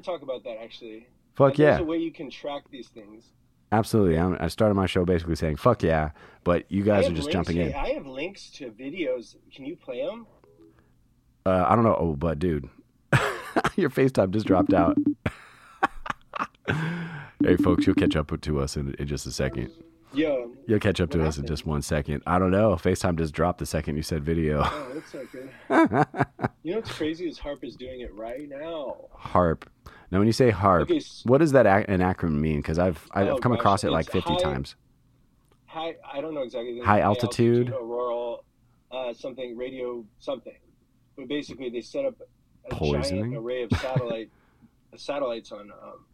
to talk about that actually. Fuck yeah. There's a way you can track these things. Absolutely. I'm, I started my show basically saying "fuck yeah," but you guys are just links- jumping in. I have links to videos. Can you play them? Uh, I don't know, oh, but dude, your FaceTime just dropped out. hey, folks, you'll catch up to us in, in just a second. Yo, You'll catch up to What us in just one second. I don't know. FaceTime just dropped the second you said video. oh, that's good. you know what's crazy is HAARP is doing it right now. HAARP. Now, when you say HAARP, Okay, s- what does that ac- an acronym mean? Because I've I've Oh, come gosh, across it like 50 high- times. High, I don't know exactly. the High name, altitude? auroral, uh, something radio something. But basically, they set up a Poisoning? giant array of satellite satellites on um,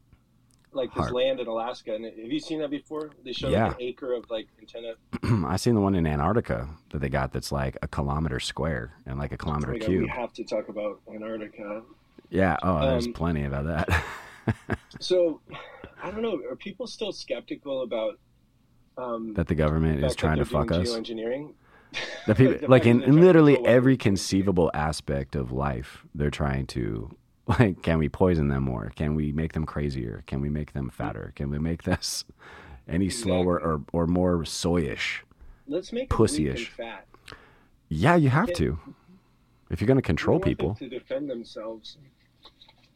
like this HAARP. land in Alaska. And have you seen that before? They show Yeah. like an acre of like antenna. I seen the one in Antarctica that they got that's like a kilometer square and like a Oh kilometer God, cube. we have to talk about Antarctica. Yeah. Oh, there's Um, plenty about that. So, I don't know. Are people still skeptical about um, that the government the is trying to fuck us. Geoengineering. The people, like in, in they're trying to literally every conceivable aspect of life, they're trying to like, can we poison them more? Can we make them crazier? Can we make them mm-hmm. fatter? Can we make this any slower or, or more soyish? Let's make them weak and Pussy-ish. fat. Yeah, you have to. If you're going to control people, to defend themselves.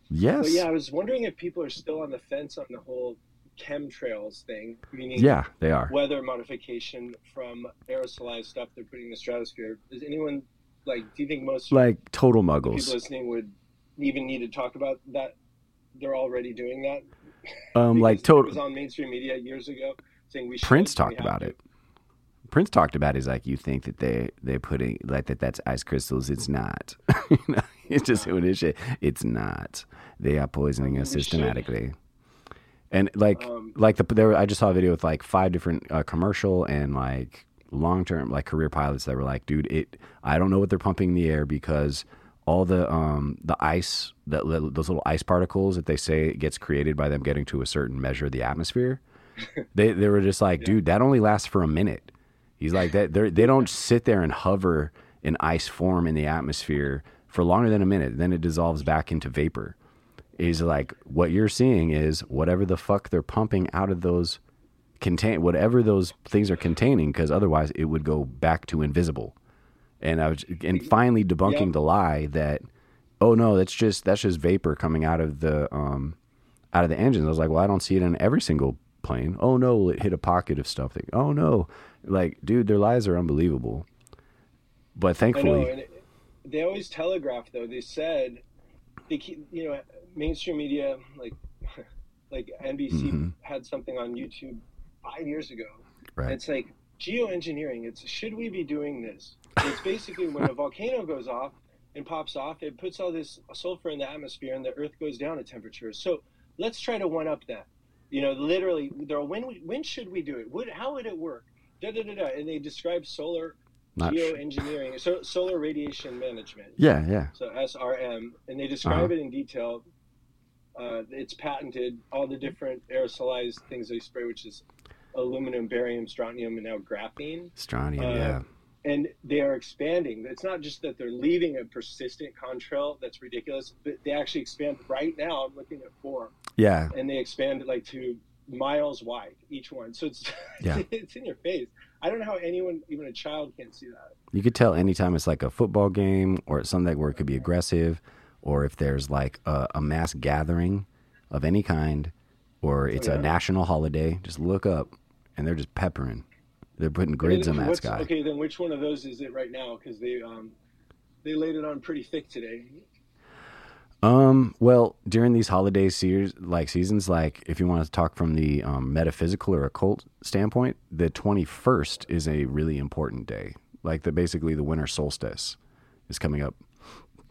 yes. But yeah, I was wondering if people are still on the fence on the whole chemtrails thing, meaning Yeah, they are. weather modification from aerosolized stuff they're putting in the stratosphere. Does anyone like? Do you think most Like total muggles people listening would even need to talk about that? They're already doing that. Um, like It total. was on mainstream media years ago saying we should. Prince talked about it. Prince talked about it. He's like, you think that they they're putting like that that's ice crystals? It's not. you know, it's just doing this shit. It's not. They are poisoning us systematically. And like Um, like the there, I just saw a video with like five different uh, commercial and like long term like career pilots that were like, dude, it. I don't know what they're pumping in the air because all the um the ice that those little ice particles that they say gets created by them getting to a certain measure of the atmosphere. they they were just like, dude, that only lasts for a minute. He's like that. They they don't sit there and hover in ice form in the atmosphere for longer than a minute. Then it dissolves back into vapor. He's like, what you're seeing is whatever the fuck they're pumping out of those contain whatever those things are containing, because otherwise it would go back to invisible. And I was and finally debunking Yeah. the lie that, oh no, that's just that's just vapor coming out of the um out of the engines. I was like, well, I don't see it in every single plane. Oh no, it hit a pocket of stuff. That, oh no, like dude, their lies are unbelievable. But know, thankfully, it, they always telegraph though. They said they keep, you know, mainstream media like like NBC Mhm. had something on YouTube five years ago. right? It's like geoengineering. It's should we be doing this? It's basically when a volcano goes off and pops off, it puts all this sulfur in the atmosphere, and the Earth goes down a temperature. So let's try to one up that. You know, literally, when when should we do it? Would how would it work? Da da da da. And they describe solar Not sh- geoengineering, so solar radiation management. yeah, yeah. So SRM, and they describe Uh-huh. it in detail. Uh, it's patented. All the different aerosolized things they spray, which is aluminum, barium, strontium, and now graphene. Strontium, Uh, yeah. And they are expanding. It's not just that they're leaving a persistent contrail that's ridiculous, but they actually expand. Right now, I'm looking at four, Yeah, and they expand like to miles wide each one. So it's Yeah. it's in your face. I don't know how anyone, even a child, can't see that. you could tell anytime it's like a football game or it's something where it could be aggressive, or if there's like a, a mass gathering of any kind, or it's oh, yeah. a national holiday. Just look up, and they're just peppering. They're putting grids on that sky. Okay, then which one of those is it right now? Because they um they laid it on pretty thick today. Um, well, during these holiday series, like seasons, like if you want to talk from the um, metaphysical or occult standpoint, the 21st is a really important day. Like the basically the winter solstice is coming up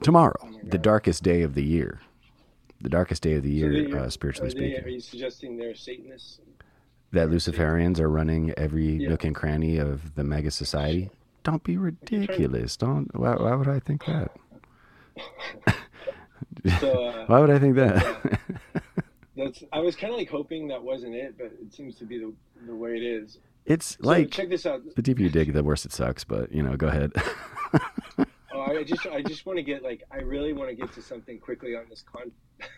tomorrow, the darkest day of the year. The darkest day of the year, they- uh, spiritually are they- speaking. are you suggesting they're Satanists? That Luciferians are running every Yeah. nook and cranny of the mega society. Don't be ridiculous. Don't. Why, why would I think that? So uh, Why would I think that? that's I was kind of like hoping that wasn't it, but it seems to be the the way it is. it's So like check this out. the deeper you dig, the worse it sucks. But you know, go ahead. Oh, I just I just want to get like I really want to get to something quickly on this con.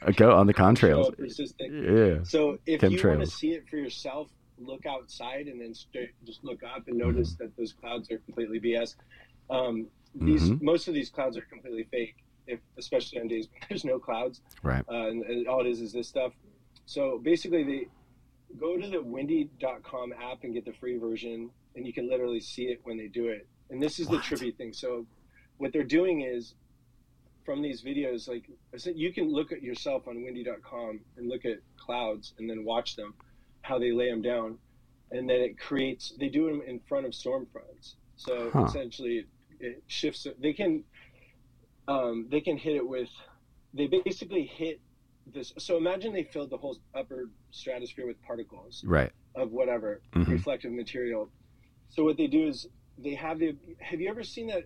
Uh, Go on the contrails. Yeah. So if you want to see it for yourself, look outside and then straight, just look up and notice Mm-hmm. that those clouds are completely BS. Um, these Mhm. most of these clouds are completely fake, if especially on days when there's no clouds, Right. uh, and, and all it is is this stuff. So basically, they go to the windy.com app and get the free version, and you can literally see it when they do it. And this is What? the trippy thing. So what they're doing is from these videos, like I said, you can look at yourself on windy.com and look at clouds and then watch them, how they lay them down, and then it creates. They do them in front of storm fronts. So Huh. essentially, it shifts. They can, um, they can hit it with. They basically hit this. So imagine they filled the whole upper stratosphere with particles Right. of whatever Mhm. reflective material. So what they do is they have the. Have you ever seen that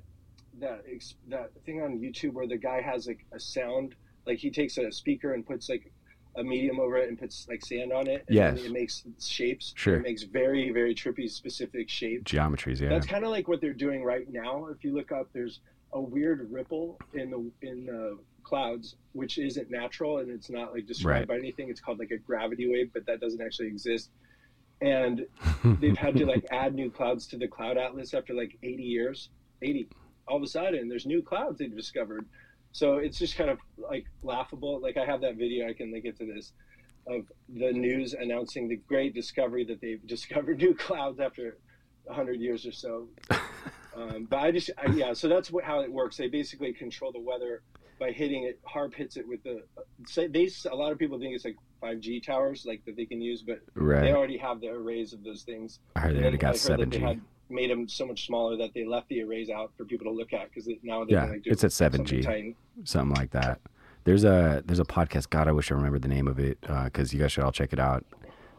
that that thing on YouTube where the guy has like a sound, like he takes a speaker and puts like a medium over it and puts like sand on it. And Yes. it makes shapes. Sure. It makes very very trippy specific shapes. Geometries. Yeah. That's kind of like what they're doing right now. If you look up, there's a weird ripple in the in the clouds, which isn't natural and it's not like described by anything. It's called like a gravity wave, but that doesn't actually exist. And they've had to like add new clouds to the cloud atlas after like 80 years. 80 all of a sudden there's new clouds they've discovered. So it's just kind of like laughable. Like I have that video, I can link it to this, of the news announcing the great discovery that they've discovered new clouds after 100 years or so. Um, but I just, I, yeah, so that's what, how it works. They basically control the weather by hitting it. HAARP hits it with the, uh, say a lot of people think it's like 5G towers like that they can use, but right. they already have the arrays of those things. I heard they already got 7G made them so much smaller that they left the arrays out for people to look at because now they Yeah, like it's at seven G, tiny. something like that. There's a there's a podcast. God, I wish I remembered the name of it because you guys should all check it out.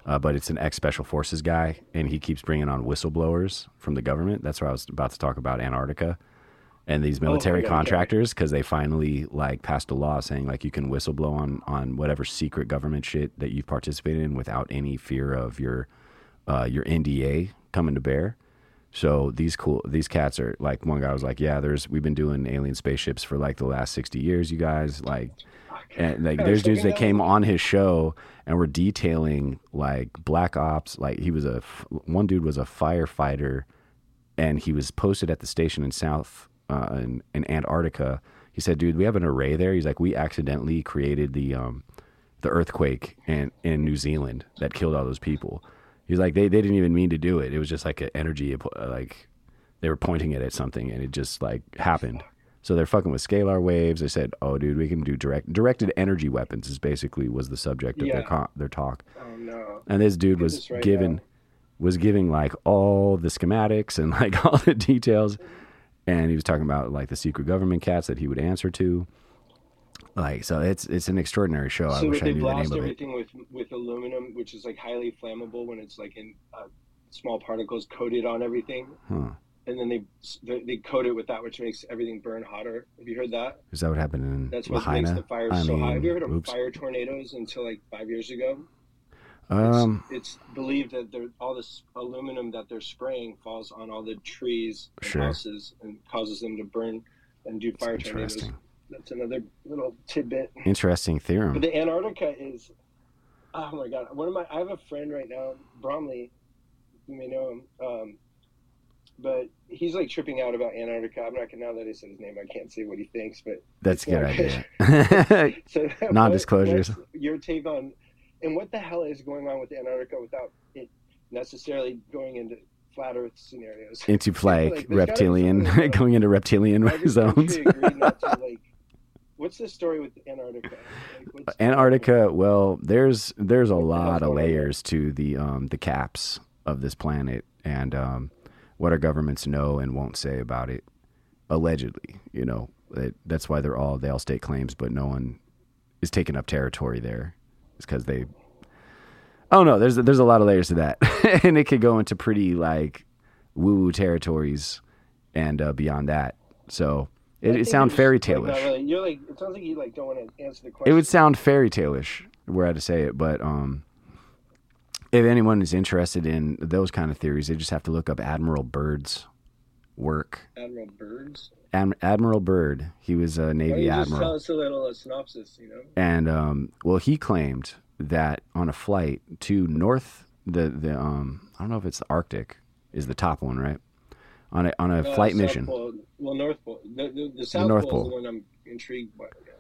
Uh, but it's an ex special forces guy, and he keeps bringing on whistleblowers from the government. That's why I was about to talk about Antarctica and these military okay, okay. contractors because they finally like passed a law saying like you can whistleblow on on whatever secret government shit that you've participated in without any fear of your uh, your NDA coming to bear. So these cool these cats are like one guy was like, yeah, there's we've been doing alien spaceships for like the last sixty years, you guys. Like, and like there's dudes that came on his show and were detailing like black ops. Like he was a one dude was a firefighter, and he was posted at the station in South uh, in, in Antarctica. He said, "Dude, we have an array there." He's like, "We accidentally created the um, the earthquake in in New Zealand that killed all those people." He's like, "They they didn't even mean to do it. It was just like an energy uh, like they were pointing it at something, and it just like happened." So they're fucking with scalar waves. They said, "Oh, dude, we can do direct directed energy weapons." Is basically was the subject of their Yeah. co- their talk. Oh no. And this dude was this right given now. was giving like all the schematics and like all the details, and he was talking about like the secret government cats that he would answer to. Like so, it's it's an extraordinary show. I so wish I they knew the name blast of it. everything with with aluminum, which is like highly flammable when it's like in uh, small particles coated on everything, Huh. and then they they they coat it with that, which makes everything burn hotter. Have you heard that? Is that what happened in That's what Lahaina? makes the fires I so high. Have you heard of oops. fire tornadoes until like five years ago? Um, it's believed that there, all this aluminum that they're spraying falls on all the trees and Sure. houses and causes them to burn and do fire tornadoes. That's another little tidbit. Interesting theorem. But the Antarctica is, oh my god! One of my, I have a friend right now, Bromley. You may know him, um, but he's like tripping out about Antarctica. I'm not gonna now that I said his name, I can't say what he thinks, but That's a good idea. so what- Non-disclosures. what's Your take on, and what the hell is going on with Antarctica without it necessarily going into flat Earth scenarios? into Like, like there's gotta be reptilian, going into reptilian zones. agreed not to, like, what's the story with Antarctica? Like, Antarctica, well, there's there's a What the hell's lot of going on there? layers to the um the caps of this planet and um what our governments know and won't say about it. Allegedly, you know, it, that's why they're all they all state claims, but no one is taking up territory there. It's because they. Oh no, there's there's a lot of layers to that, and it could go into pretty like woo woo territories and uh, beyond that. So it, it sounds fairy tale-ish. really- You're like, it sounds like you like don't want to answer the question. It would sound fairy tale-ish were I to say it, but um, if anyone is interested in those kind of theories, they just have to look up Admiral Byrd's work. Admiral Byrd's. Ad- Admiral Byrd. He was a Navy just admiral. tell us a little uh, synopsis, you know? and um, well, he claimed that on a flight to North, the the um, I don't know if it's the Arctic, is the top one, right? On a on a Uh, flight South mission. Pole, well, North Pole. The, the, the South North Pole, is Pole. the one I'm intrigued by. Yeah.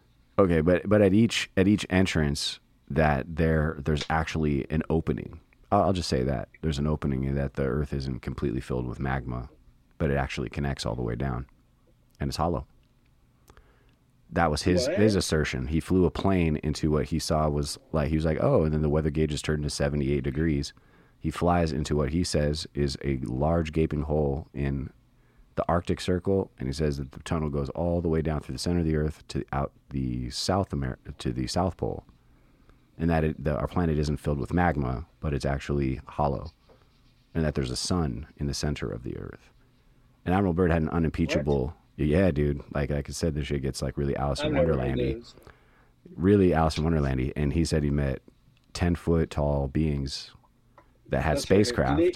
Okay, but but at each at each entrance, that there there's actually an opening. I'll, I'll just say that there's an opening and that the Earth isn't completely filled with magma, but it actually connects all the way down, and it's hollow. That was his What? his assertion. He flew a plane into what he saw was like he was like, oh, and then the weather gauges turned to 78 degrees. He flies into what he says is a large gaping hole in the Arctic Circle, and he says that the tunnel goes all the way down through the center of the Earth to out the South America to the South Pole, and that it, the, our planet isn't filled with magma, but it's actually hollow, and that there's a sun in the center of the Earth. And Admiral Byrd had an unimpeachable. Yeah, dude. Like like I said, this shit gets like really Alice in Wonderlandy really Alice in Wonderlandy, and he said he met ten foot tall beings that had That's right. Spacecraft they-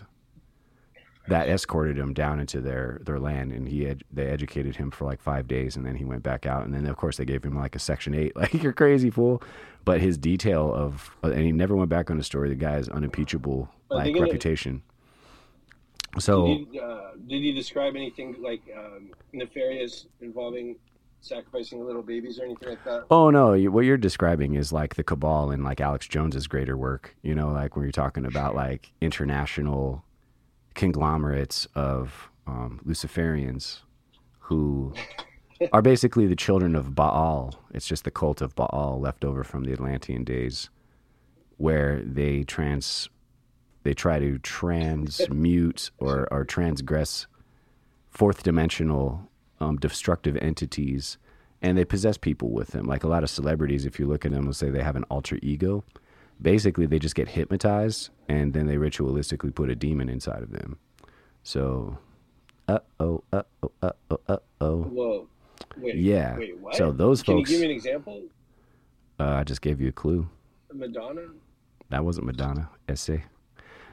that escorted him down into their their land, and he ed- they educated him for like five days, and then he went back out, and then of course they gave him like a Section Eight, like you're crazy fool. But his detail of and he never went back on his story. The guy's unimpeachable like reputation. So Did he, uh, did he describe anything like um, nefarious involving sacrificing little babies or anything like that? Oh no, you- what you're describing is like the cabal in like Alex Jones's greater work. You know, like when you're talking about like international conglomerates of um, Luciferians who are basically the children of Baal. It's just the cult of Baal left over from the Atlantean days, where they trans, they try to transmute or or transgress fourth dimensional um, destructive entities and they possess people with them like a lot of celebrities if you look at them will say they have an alter ego basically they just get hypnotized and then they ritualistically put a demon inside of them so uh-oh uh-oh uh-oh uh-oh Whoa. Wait. Yeah. Wait? So those Can folks- you give me an example? uh, i just gave you a clue Madonna? that wasn't madonna essay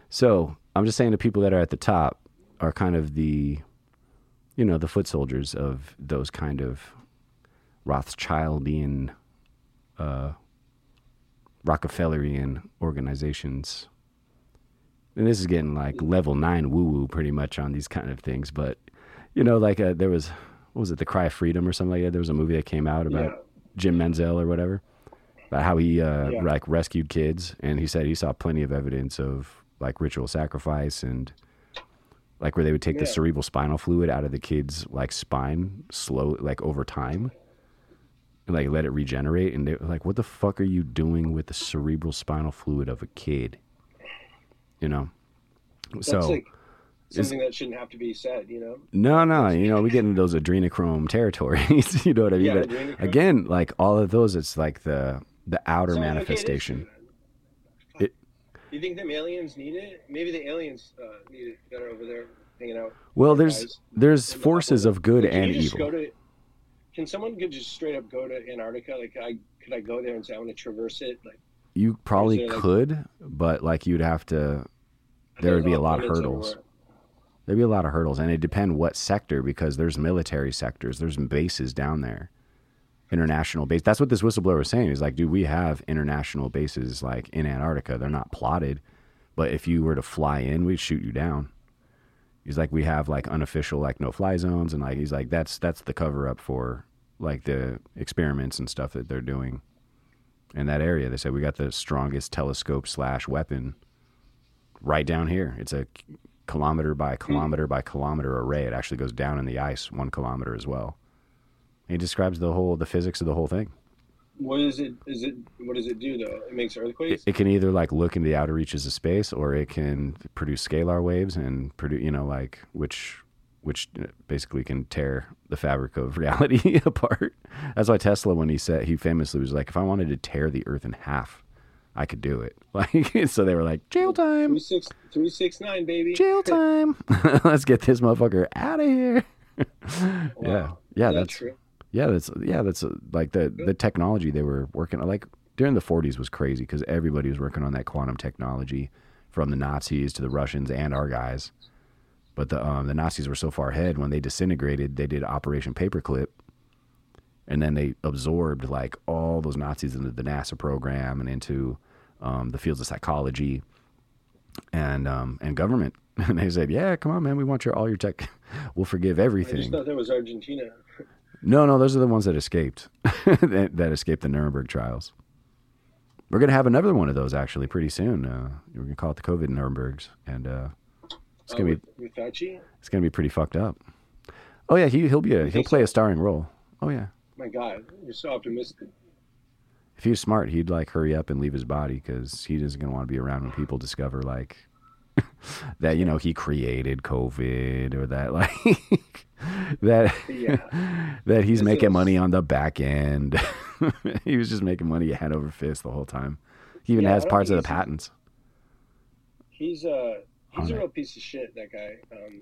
so i'm just saying the people that are at the top are kind of the you know the foot soldiers of those kind of rothschildian uh rockefellerian organizations and this is getting like level nine woo woo pretty much on these kind of things but you know like uh, there was what was it the cry of freedom or something like that there was a movie that came out about Yeah. jim menzel or whatever about how he uh, Yeah. like rescued kids, and he said he saw plenty of evidence of like ritual sacrifice and like where they would take the cerebral spinal fluid out of the kid's like spine slow like over time and like let it regenerate and they're like what the fuck are you doing with the cerebral spinal fluid of a kid you know That's so like something that shouldn't have to be said, you know? no, no, you know, we get into those adrenochrome territories. you know what I mean? Yeah, but again, like all of those, it's like the the outer So, okay, it is manifestation. true, then. It- you think them aliens need it? Maybe the aliens uh, need it that are over there hanging out. well, there's guys there's forces of good can and you just evil. Go to, can someone could just straight up go to Antarctica? Like, I could I go there and say I want to traverse it? Like, You probably there, like- could, but like you'd have to. There would be a lot of hurdles. everywhere. There'd be a lot of hurdles, and it depend what sector because there's military sectors, there's bases down there, international base. That's what this whistleblower was saying. He's like, dude, we have international bases like in Antarctica. They're not plotted, but if you were to fly in, we'd shoot you down. He's like, we have like unofficial like no fly zones, and like he's like, that's that's the cover up for like the experiments and stuff that they're doing in that area. They said we got the strongest telescope slash weapon right down here. It's a kilometer by hmm. kilometer by kilometer array. It actually goes down in the ice one kilometer as well. He describes the whole the physics of the whole thing. What is it? Is it? What does it do though? It makes earthquakes. it can either like look into the outer reaches of space, or it can produce scalar waves and produce you know like which which uh, basically can tear the fabric of reality apart. That's why Tesla, when he said he famously was like, if I wanted to tear the Earth in half, I could do it. Like so, they were like, jail time. Three six three six nine baby. jail time. Let's get this motherfucker out of here. yeah, Wow. yeah, that that's true? Yeah, that's yeah, that's uh, like the the technology they were working on. Like during the 40s was crazy because everybody was working on that quantum technology, from the Nazis to the Russians and our guys. But the um, the Nazis were so far ahead when they disintegrated, they did Operation Paperclip, and then they absorbed like all those Nazis into the NASA program and into um, the fields of psychology and um, and government. And they said, "Yeah, come on, man, we want your all your tech. We'll forgive I just everything." thought that was Argentina. No, no, those are the ones that escaped, that, that escaped the Nuremberg trials. We're gonna have another one of those actually pretty soon. Uh, we're gonna call it the COVID Nurembergs, and uh, it's Oh, gonna be with, with it's gonna be pretty fucked up. Oh yeah, he he'll be a, he'll play a starring role. Oh yeah, My God, you're so optimistic. if he was smart, he'd like hurry up and leave his body because he isn't gonna want to be around when people discover like that. You know, he created COVID or that like that Yeah. that he's This making is- money on the back end. he was just making money hand over fist the whole time. He even Yeah, has parts of the patents. He's uh he's On a it. real piece of shit. That guy. Um,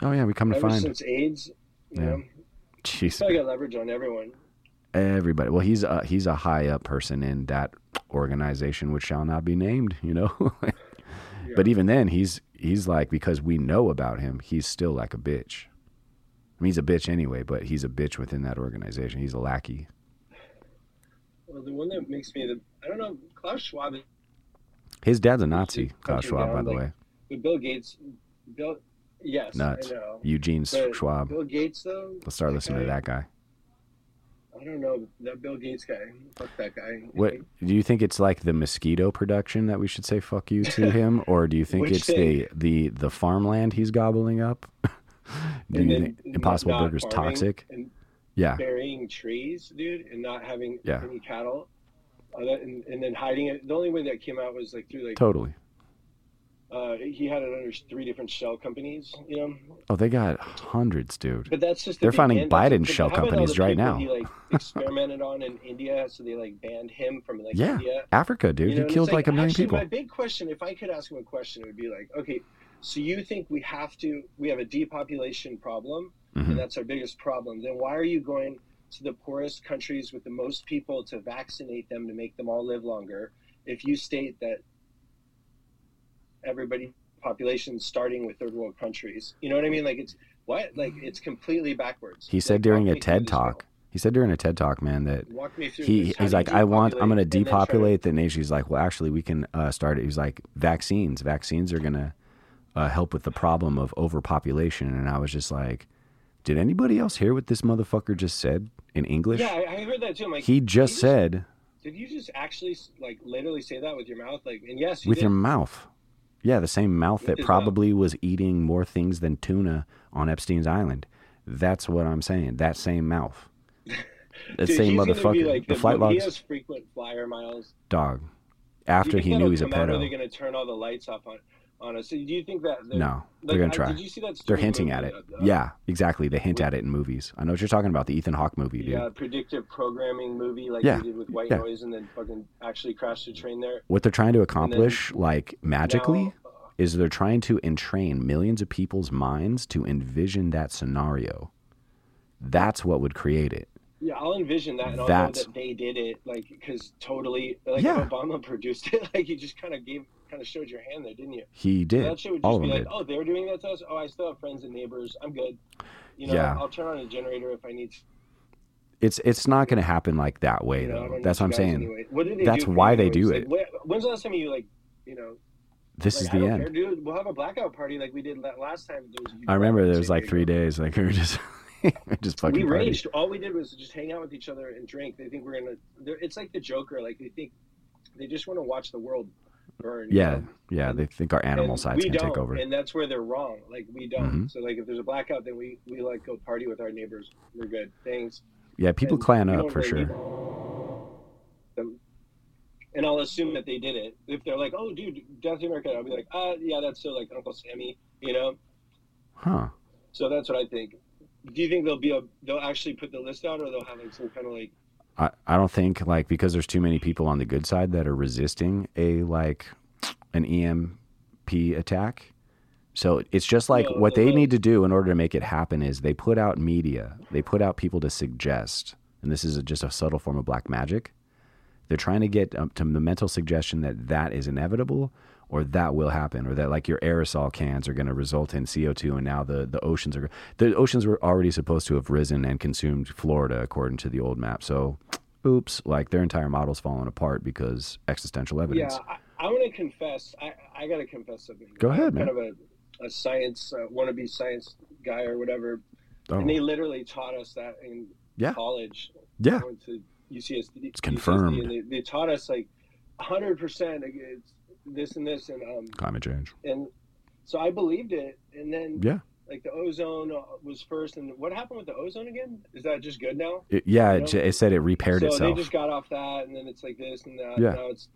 Oh yeah, we come to find. since AIDS, you Yeah. know, Jeez, probably got leverage on everyone. everybody. Well, he's a, he's a high up person in that organization, which shall not be named. You know, but even then, he's he's like because we know about him, he's still like a bitch. I mean, he's a bitch anyway, but he's a bitch within that organization. He's a lackey. Well, the one that makes me the I don't know Klaus Schwab, His dad's a Nazi, Klaus Schwab, down, by the like- way. but Bill Gates, Bill, yes, Nuts. I know. Eugene But Schwab. Bill Gates though. Let's start listening to that guy. I don't know that Bill Gates guy. Fuck that guy. What do you think? It's like the mosquito production that we should say "fuck you" to him, or do you think it's thing? the the the farmland he's gobbling up? do And you think Impossible Burger's toxic? And Yeah, burying trees, dude, and not having Yeah. any cattle. Uh, and, and then hiding it. The only way that came out was like through like totally. Uh, he had it under three different shell companies, you know. Oh, they got hundreds, dude. But that's just the They're finding end. Biden shell how about all companies right now? He like experimented on in India, so they like banned him from like Yeah, India. Africa, dude. You know, he killed it's like, a million actually, people. My big question, if I could ask him a question, it would be like, okay, so you think we have to, we have a depopulation problem, Mhm. and that's our biggest problem. Then why are you going to the poorest countries with the most people to vaccinate them to make them all live longer? If you state that everybody population starting with third world countries, you know what I mean? Like it's what? Like it's completely backwards. He said Like, during a TED talk. He said during a TED talk, man, that bro. Walk me through. he. He's like, I want, I'm going to depopulate and then try depopulate the nation. He's like, well, actually, we can uh, start it. He's like, vaccines, vaccines are going to uh, help with the problem of overpopulation. And I was just like, did anybody else hear what this motherfucker just said in English? Yeah, I, I heard that too. Like, he just said Did you just actually like literally say that with your mouth? Like, and yes, you with did. your mouth. Yeah, the same mouth that probably was eating more things than tuna on Epstein's island. That's what I'm saying. That same mouth. That Dude, same motherfucker. Like the flight He logs, has frequent flyer miles. dog. After he knew he's a come out, Or pedo. they're going to turn all the lights off on on. So do you think that? they're- No, they're like, gonna I- try. Did you see that? They're hinting at it. uh, Yeah, exactly. They hint with- at it in movies. I know what you're talking about. The Ethan Hawke movie, dude. Yeah, predictive programming movie like Yeah, we did with White yeah. Noise, and then fucking actually crashed the train there. What they're trying to accomplish, like magically, Now, uh, is they're trying to entrain millions of people's minds to envision that scenario. That's what would create it. yeah, I'll envision that, and I'll know that they did it, like because totally, like Yeah. Obama produced it, like you just kind of gave, kind of showed your hand there, didn't you? He So did. that shit would just of be like, did. oh, they're doing that to us. Oh, I still have friends and neighbors. I'm good. You know, Yeah. I'll turn on a generator if I need. to. It's it's not going to happen like that way You know, though. That's what I'm saying. Anyway. What they That's why they do Like, it. wh- when's the last time you like, you know? This like, is I the end. care, dude. We'll have a blackout party like we did that last time. There was I remember there was like three days. Like we were just just fucking we party. raged. All we did was just hang out with each other and drink. They think we're gonna. It's like the Joker. Like they think they just want to watch the world burn. you Yeah, know? yeah. They think our animal And side's gonna don't, take over. and that's where they're wrong. Like we don't. Mhm. So like if there's a blackout, then we we like go party with our neighbors. We're good. Thanks. Yeah, people And clan up for sure. them. And I'll assume that they did it. If they're like, "Oh, dude, Death America," I'll be like, "Uh, yeah, that's so like Uncle Sammy," you know. Huh? So that's what I think. Do you think they'll be a they'll actually put the list out, or they'll have like some kind of like I, I don't think like because there's too many people on the good side that are resisting a like an EMP attack. So it's just like what they need to do in order to make it happen is they put out media, they put out people to suggest, and this is just a subtle form of black magic They're trying to get um, to the mental suggestion that that is inevitable or that will happen or that like your aerosol cans are going to result in CO2 and now the, the oceans are the oceans were already supposed to have risen and consumed Florida according to the old map. So oops, like their entire model's falling apart because existential evidence. Yeah, I, I want to confess. I, I got to confess something. Go ahead, I'm man. Kind of a, a science uh, wannabe science guy or whatever, Oh. and they literally taught us that in Yeah. college. Yeah. I went to UCSD. It's confirmed. and they, they taught us like 100 percent it's this and this and um Climate change. and so I believed it, and then Yeah. like the ozone uh, was first, and what happened with the ozone again? Is that just good now? It, yeah, You it, know? it said it repaired so itself. they just got off that, and then it's like this and that. Yeah. Now it's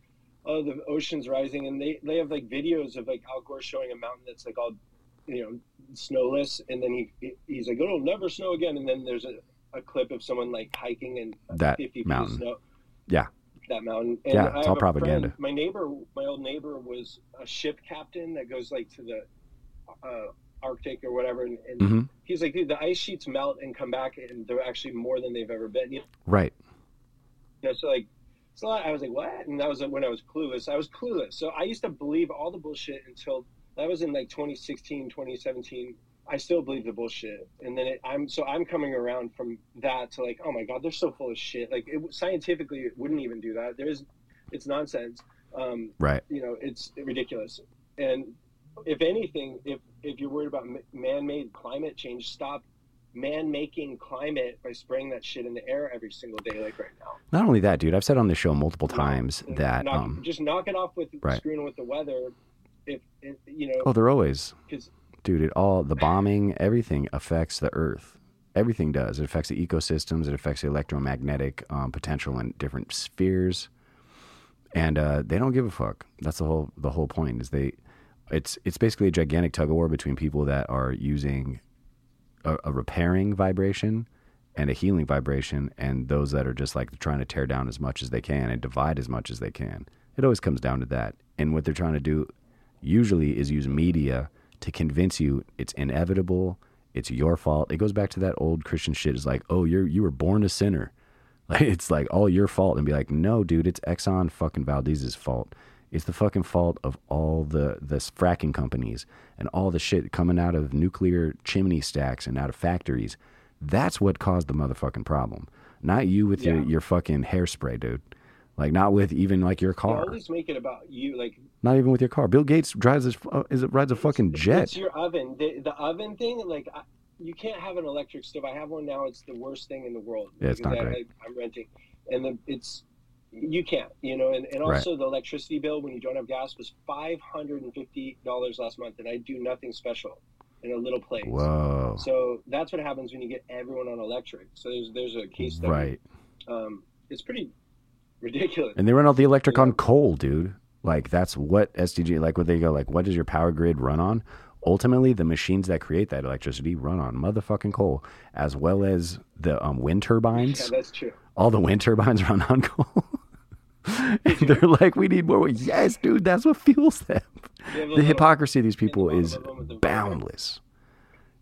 oh the ocean's rising, and they they have like videos of like Al Gore showing a mountain that's like all you know snowless, and then he he's like it'll never snow again, and then there's a, a clip of someone like hiking and That 50 feet mountain. of snow. Yeah. That mountain. And Yeah, it's all propaganda. friend- my neighbor, my old neighbor, was a ship captain that goes like to the uh, Arctic or whatever, and, and Mhm. he's like, dude, the ice sheets melt and come back, and they're actually more than they've ever been. You Right. know, so like, so I was like, what? And that was when I was clueless. I was clueless. So I used to believe all the bullshit until that was in like 2016, 2017. I still believe the bullshit, and then it, I'm so I'm coming around from that to like, oh my god, they're so full of shit. Like it, scientifically, it wouldn't even do that. There's, it's nonsense. Um, Right. you know, it's ridiculous. And if anything, if if you're worried about man-made climate change, stop man-making climate by spraying that shit in the air every single day, like right now. Not only that, dude, I've said on the show multiple times that knock- um just knock it off with right. screwing with the weather. If, if you know, oh, they're always because dude, it all the bombing, everything affects the earth. Everything does. It affects the ecosystems. It affects the electromagnetic um, potential in different spheres, and uh, they don't give a fuck. That's the whole the whole point. Is they, it's it's basically a gigantic tug of war between people that are using a, a repairing vibration and a healing vibration, and those that are just like trying to tear down as much as they can and divide as much as they can. It always comes down to that. And what they're trying to do usually is use media to convince you it's inevitable, it's your fault. It goes back to that old Christian shit. It's like, oh, you're you were born a sinner. Like it's like all your fault, and be like, no, dude, it's Exxon fucking Valdez's fault. It's the fucking fault of all the the fracking companies and all the shit coming out of nuclear chimney stacks and out of factories. That's what caused the motherfucking problem. Not you with your your fucking hairspray, dude. Like not with even like your car. always make it about you. Like Not even with your car. Bill Gates drives his, uh, is it rides a fucking jet. It's your oven. The, the oven thing, like I, you can't have an electric stove. I have one now. It's the worst thing in the world. Yeah, it's not great. I, I'm renting, and the, it's you can't. You know, and, and Right. also the electricity bill when you don't have gas was five hundred and fifty dollars last month, and I do nothing special in a little place. Whoa. So that's what happens when you get everyone on electric. So there's there's a case study. Right. Um, it's pretty ridiculous. And they run all the electric Yeah. on coal, dude. Like that's what SDG like what they go like what does your power grid run on? Ultimately, the machines that create that electricity run on motherfucking coal, as well as the um, wind turbines. yeah, that's true. all the wind turbines run on coal. And they're like, we need more. Yes, dude, that's what fuels them. The hypocrisy of these people is of them with the boundless.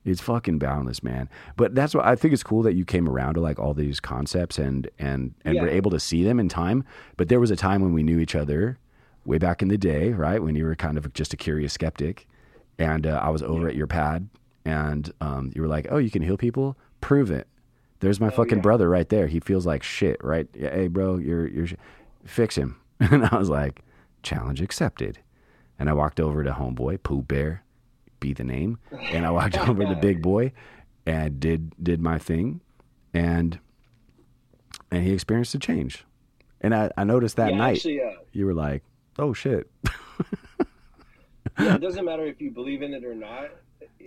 It's fucking boundless, man. But that's what I think it's cool that you came around to like all these concepts and and and were able to see them in time. But there was a time when we knew each other, way back in the day, right? When you were kind of just a curious skeptic, and uh, I was over at your pad, and um, you were like, "Oh, you can heal people? Prove it." There's my fucking yeah. brother right there. He feels like shit, right? Yeah, hey, bro, you're you're sh- fix him. And I was like, challenge accepted. And I walked over to homeboy, Pooh Bear, be the name, and I walked over to Big Boy, and did did my thing, and and he experienced a change. And I, I noticed that yeah, night Actually, uh, you were like, oh shit, yeah, it doesn't matter if you believe in it or not.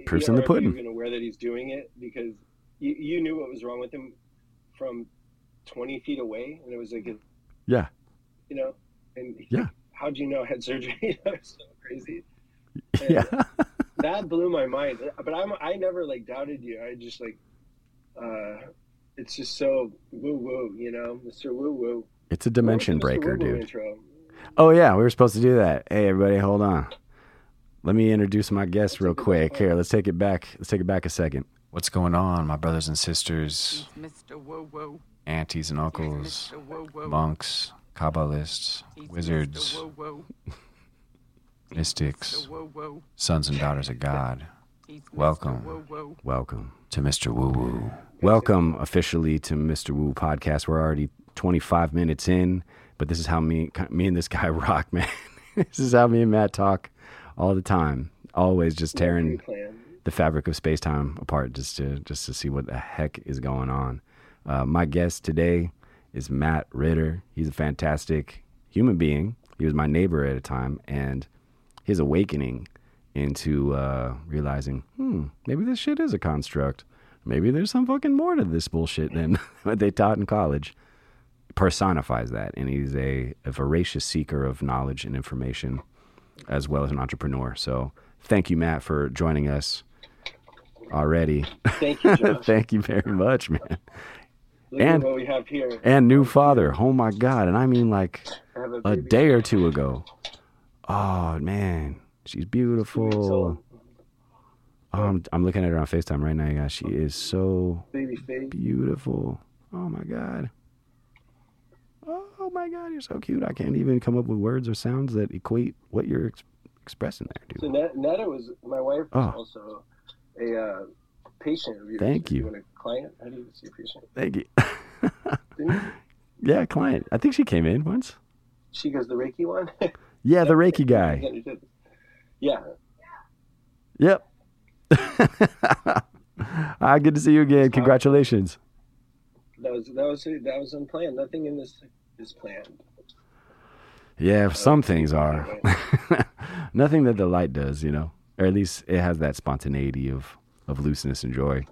Proof's you in know, the pudding. You're even aware that he's doing it because you, you knew what was wrong with him from 20 feet away, and it was like, yeah, you know, and Yeah. how'd you know I had surgery? that was so crazy. And yeah, that blew my mind. But I'm I never like doubted you. I just like, uh, it's just so woo woo, you know, Mr. Woo Woo. it's a dimension What was the Mr. breaker, Woo Woo dude. Intro? Oh yeah, we were supposed to do that. Hey everybody, hold on. Let me introduce my guest real quick. back. Here, let's take it back. Let's take it back a second. What's going on, my brothers and sisters, Mr. Woo Woo. aunties and uncles, monks, Woo Woo. bunks, Kabbalists, wizards, Whoa, whoa. Mystics, Whoa, whoa. sons and daughters of God. Welcome. Whoa, whoa. Welcome to Mr. Woo Woo. Welcome officially to Mr. Woo podcast. We're already 25 minutes in, but this is how me, me and this guy rock, man. this is how me and Matt talk all the time. Always just tearing the fabric of space time apart just to just to see what the heck is going on. Uh, my guest today is Matt Ritter. He's a fantastic human being. He was my neighbor at a time, and his awakening into uh, realizing, hmm, maybe this shit is a construct. Maybe there's some fucking more to this bullshit than what they taught in college. Personifies that, and he's a, a voracious seeker of knowledge and information, as well as an entrepreneur. So, thank you, Matt, for joining us already. Thank you, thank you very much, man. Look and- at what we have here. And new father. Oh my god! And I mean, like a day or two ago. Oh man, she's beautiful. Oh, I'm, I'm looking at her on Facetime right now, guys. She is so beautiful. Oh my god. Oh my god, you're so cute. I can't even come up with words or sounds that equate what you're ex- expressing there, So dude. Net- Netta was my wife. Was Oh. also a uh, patient of yours. Thank you. want a client? How do you say patient? Thank you. You? yeah, client. I think she came in once. She goes the Reiki one. Yeah, the Reiki guy. Yeah. Yep. ah, good to see you again. Congratulations. That was that was that was unplanned. Nothing in this is planned. Yeah, some things are. Nothing that the light does, you know, or at least it has that spontaneity of of looseness and joy.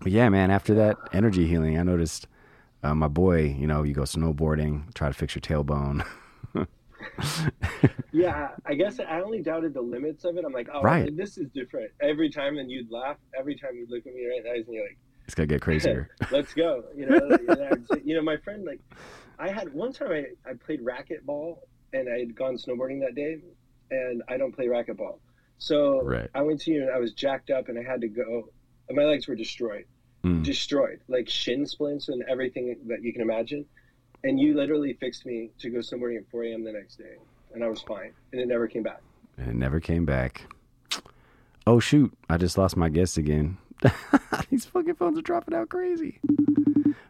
But yeah, man, after that energy healing, I noticed uh, my boy. You know, you go snowboarding, try to fix your tailbone. Yeah, I guess I only doubted the limits of it. I'm like, oh, Right. this is different. Every time, and you'd laugh. Every time you'd look at me right in the eyes, and you're like, It's gonna get crazier. let's go. You know, like, and I'd say- you know, my friend, like, I had one time I, I played racquetball, and I had gone snowboarding that day, and I don't play racquetball. So Right. I went to you, and I was jacked up, and I had to go. And my legs were destroyed, Mm. destroyed, like shin splints and everything that you can imagine. And you literally fixed me to go snowboarding at 4 a.m. the next day, and I was fine, and it never came back. And it never came back. Oh shoot! I just lost my guest again. These fucking phones are dropping out crazy.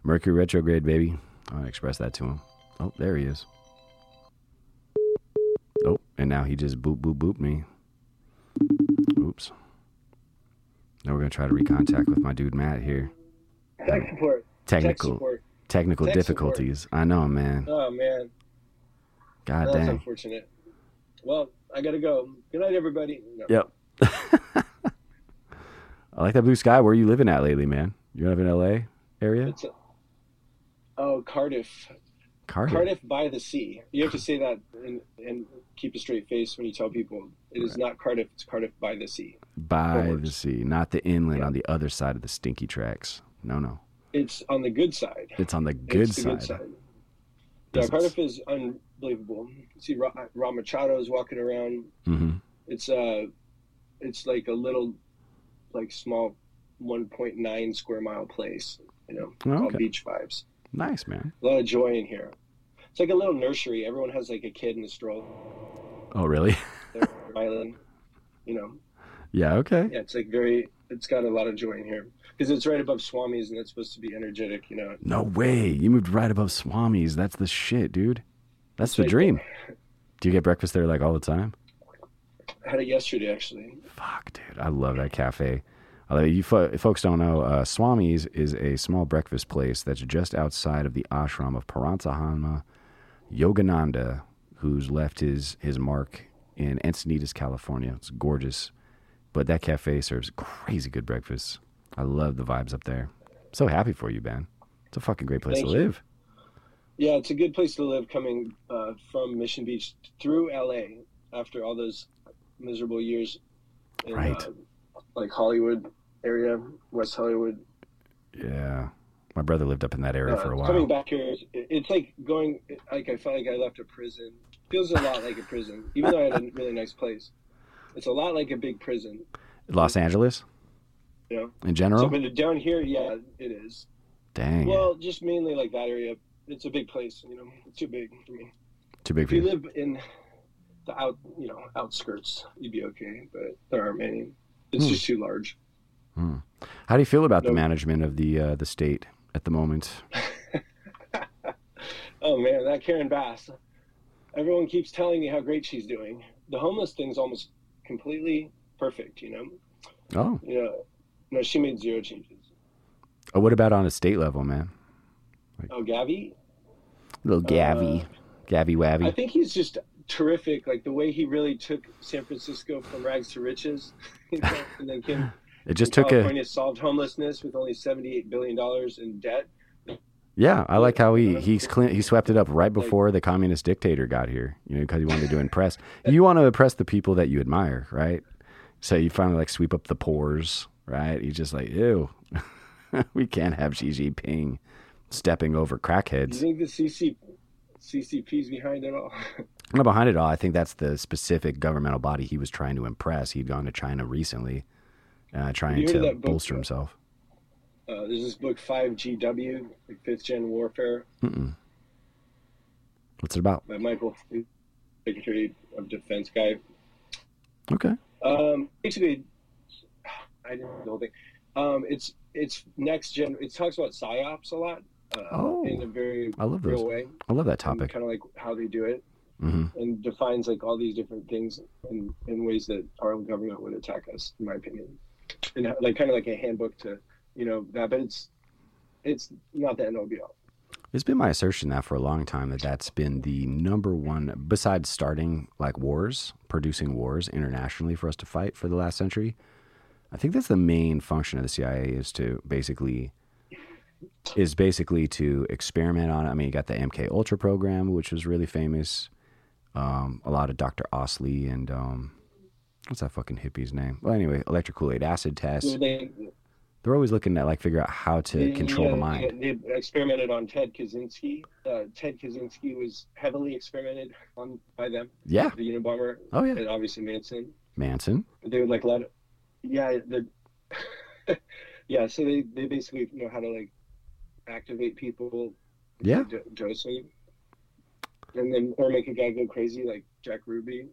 Mercury retrograde, baby. I express that to him. Oh, there he is. Oh, and now he just boop boop boop me. Oops. Now we're gonna try to recontact with my dude Matt here. Tech support. Tech Technical support. Technical Tech support. difficulties. I know, man. Oh man, God that's dang. unfortunate. Well, I gotta go. Good night, everybody. No. Yep. I like that blue sky. Where are you living at lately, man? You live in L.A. area? It's a, oh, Cardiff. Cardiff. Cardiff by the sea. You have to say that and, and keep a straight face when you tell people. It is not Cardiff. It's Cardiff by the sea. By the sea, not the inland Yeah. on the other side of the stinky tracks. No, no. It's on the good side. It's on the good it's the side. good side. Yeah, Cardiff is unbelievable. You see Ra, Rob Machado is walking around. Mm-hmm. It's uh, it's like a little, like small, 1.9 square mile place. You know, all Okay. beach vibes. Nice, man. A lot of joy in here. It's like a little nursery. Everyone has like a kid in a stroller, Oh, really? island. You know, yeah, okay. yeah, it's like very. It's got a lot of joy in here because it's right above Swami's and it's supposed to be energetic. You know, No way. You moved right above Swami's. That's the shit, dude. That's the like- dream. Do you get breakfast there like all the time? I had it yesterday actually. Fuck, dude. I love that cafe. Although you fo- folks don't know, uh, Swami's is a small breakfast place that's just outside of the ashram of Paramahansa Yogananda, who's left his, his mark in Encinitas, California. It's gorgeous. But that cafe serves crazy good breakfast. I love the vibes up there. So happy for you, Ben. It's a fucking great place Thank to you. live. Yeah, it's a good place to live coming uh, from Mission Beach through LA after all those miserable years in Right. uh, like Hollywood area, West Hollywood. Yeah. My brother lived up in that area Uh, for a while. Coming back here, it's like going. Like I felt like I left a prison. Feels a lot like a prison, even though I had a really nice place. It's a lot like a big prison, Los Angeles you know. in general? So, but down here, yeah, it is. Dang. Well, just mainly like that area. it's a big place. You know, it's too big for me. Too big If for you you. live in the out, you know, outskirts, you'd be okay. But there aren't many. It's Hmm. just too large. How do you feel about the management of the uh, the state at the moment? Oh man, that Karen Bass. Everyone keeps telling me how great she's doing. The homeless thing's almost completely perfect. You know, Oh, you know, no, she made zero changes. oh what about on a state level, man? Oh, Gavi, Little Gavi, Gavi Uh, I think he's just terrific. Like the way he really took San Francisco from rags to riches, you know, and then came It just to took a California solved homelessness with only seventy-eight billion dollars in debt. yeah. I like how he he's clean, he swept it up right before the communist dictator got here. You know, because he wanted to impress. You want to impress the people that you admire, right? So you finally like sweep up the pores, right? He's just like, ew, we can't have Xi Jinping stepping over Do you crackheads. think the CC, CCP's behind it all? Not behind it all. I think that's the specific governmental body he was trying to impress. He'd gone to China recently, uh, trying to book, bolster uh, himself. Uh, there's this book, 5GW, like Fifth Gen Warfare, Mm-mm. What's it about? by Michael, Secretary of Defense guy. Okay. Um, basically, I didn't know the whole thing. Um, it's it's next gen. It talks about psyops a lot. Uh, Oh. in a very I love those. real way. I love that topic. Kind of like how they do it, hmm and defines like all these different things in, in ways that our government would attack us, in my opinion. And uh, like kind of like a handbook to, you know, that. But it's it's not the end all be all. It's been my assertion that for a long time that that's been the number one, besides starting like wars, producing wars internationally for us to fight for the last century. I think that's the main function of the CIA is to basically is basically to experiment on. it. I mean, you got the MK Ultra program, which was really famous. Um, a lot of Dr. Owsley and um, what's that fucking hippie's name? Well, anyway, electric Kool Aid acid tests. So they, They're always looking at like figure out how to they- control yeah, the mind. They, they experimented on Ted Kaczynski. Uh, Ted Kaczynski was heavily experimented on by them. Yeah. The Unabomber Oh yeah. and obviously Manson. Manson. They would like let, yeah, the, yeah. So they they basically know how to like activate people. Yeah. Do- dosing. And then, or make a guy go crazy like Jack Ruby.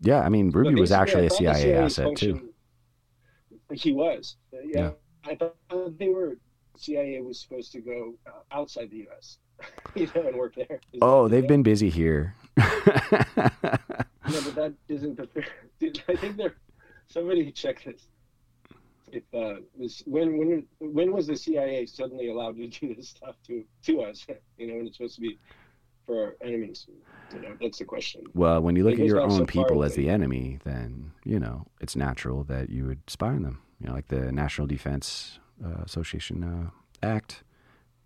Yeah, I mean, Ruby was actually a CIA asset too. He was. Yeah. Yeah. I thought they were. CIA was supposed to go uh, outside the U.S. you know, and work there. Is Oh, they've been busy here. No, but that isn't the fair. I think they're. Somebody check this. If uh, this when when when was the CIA suddenly allowed to do this stuff to to us? You know, when it's supposed to be for our enemies. You know, that's the question. well, when you look at your so own far, people as the enemy, then you know it's natural that you would spy on them. You know, like the National Defense uh, Association uh, Act,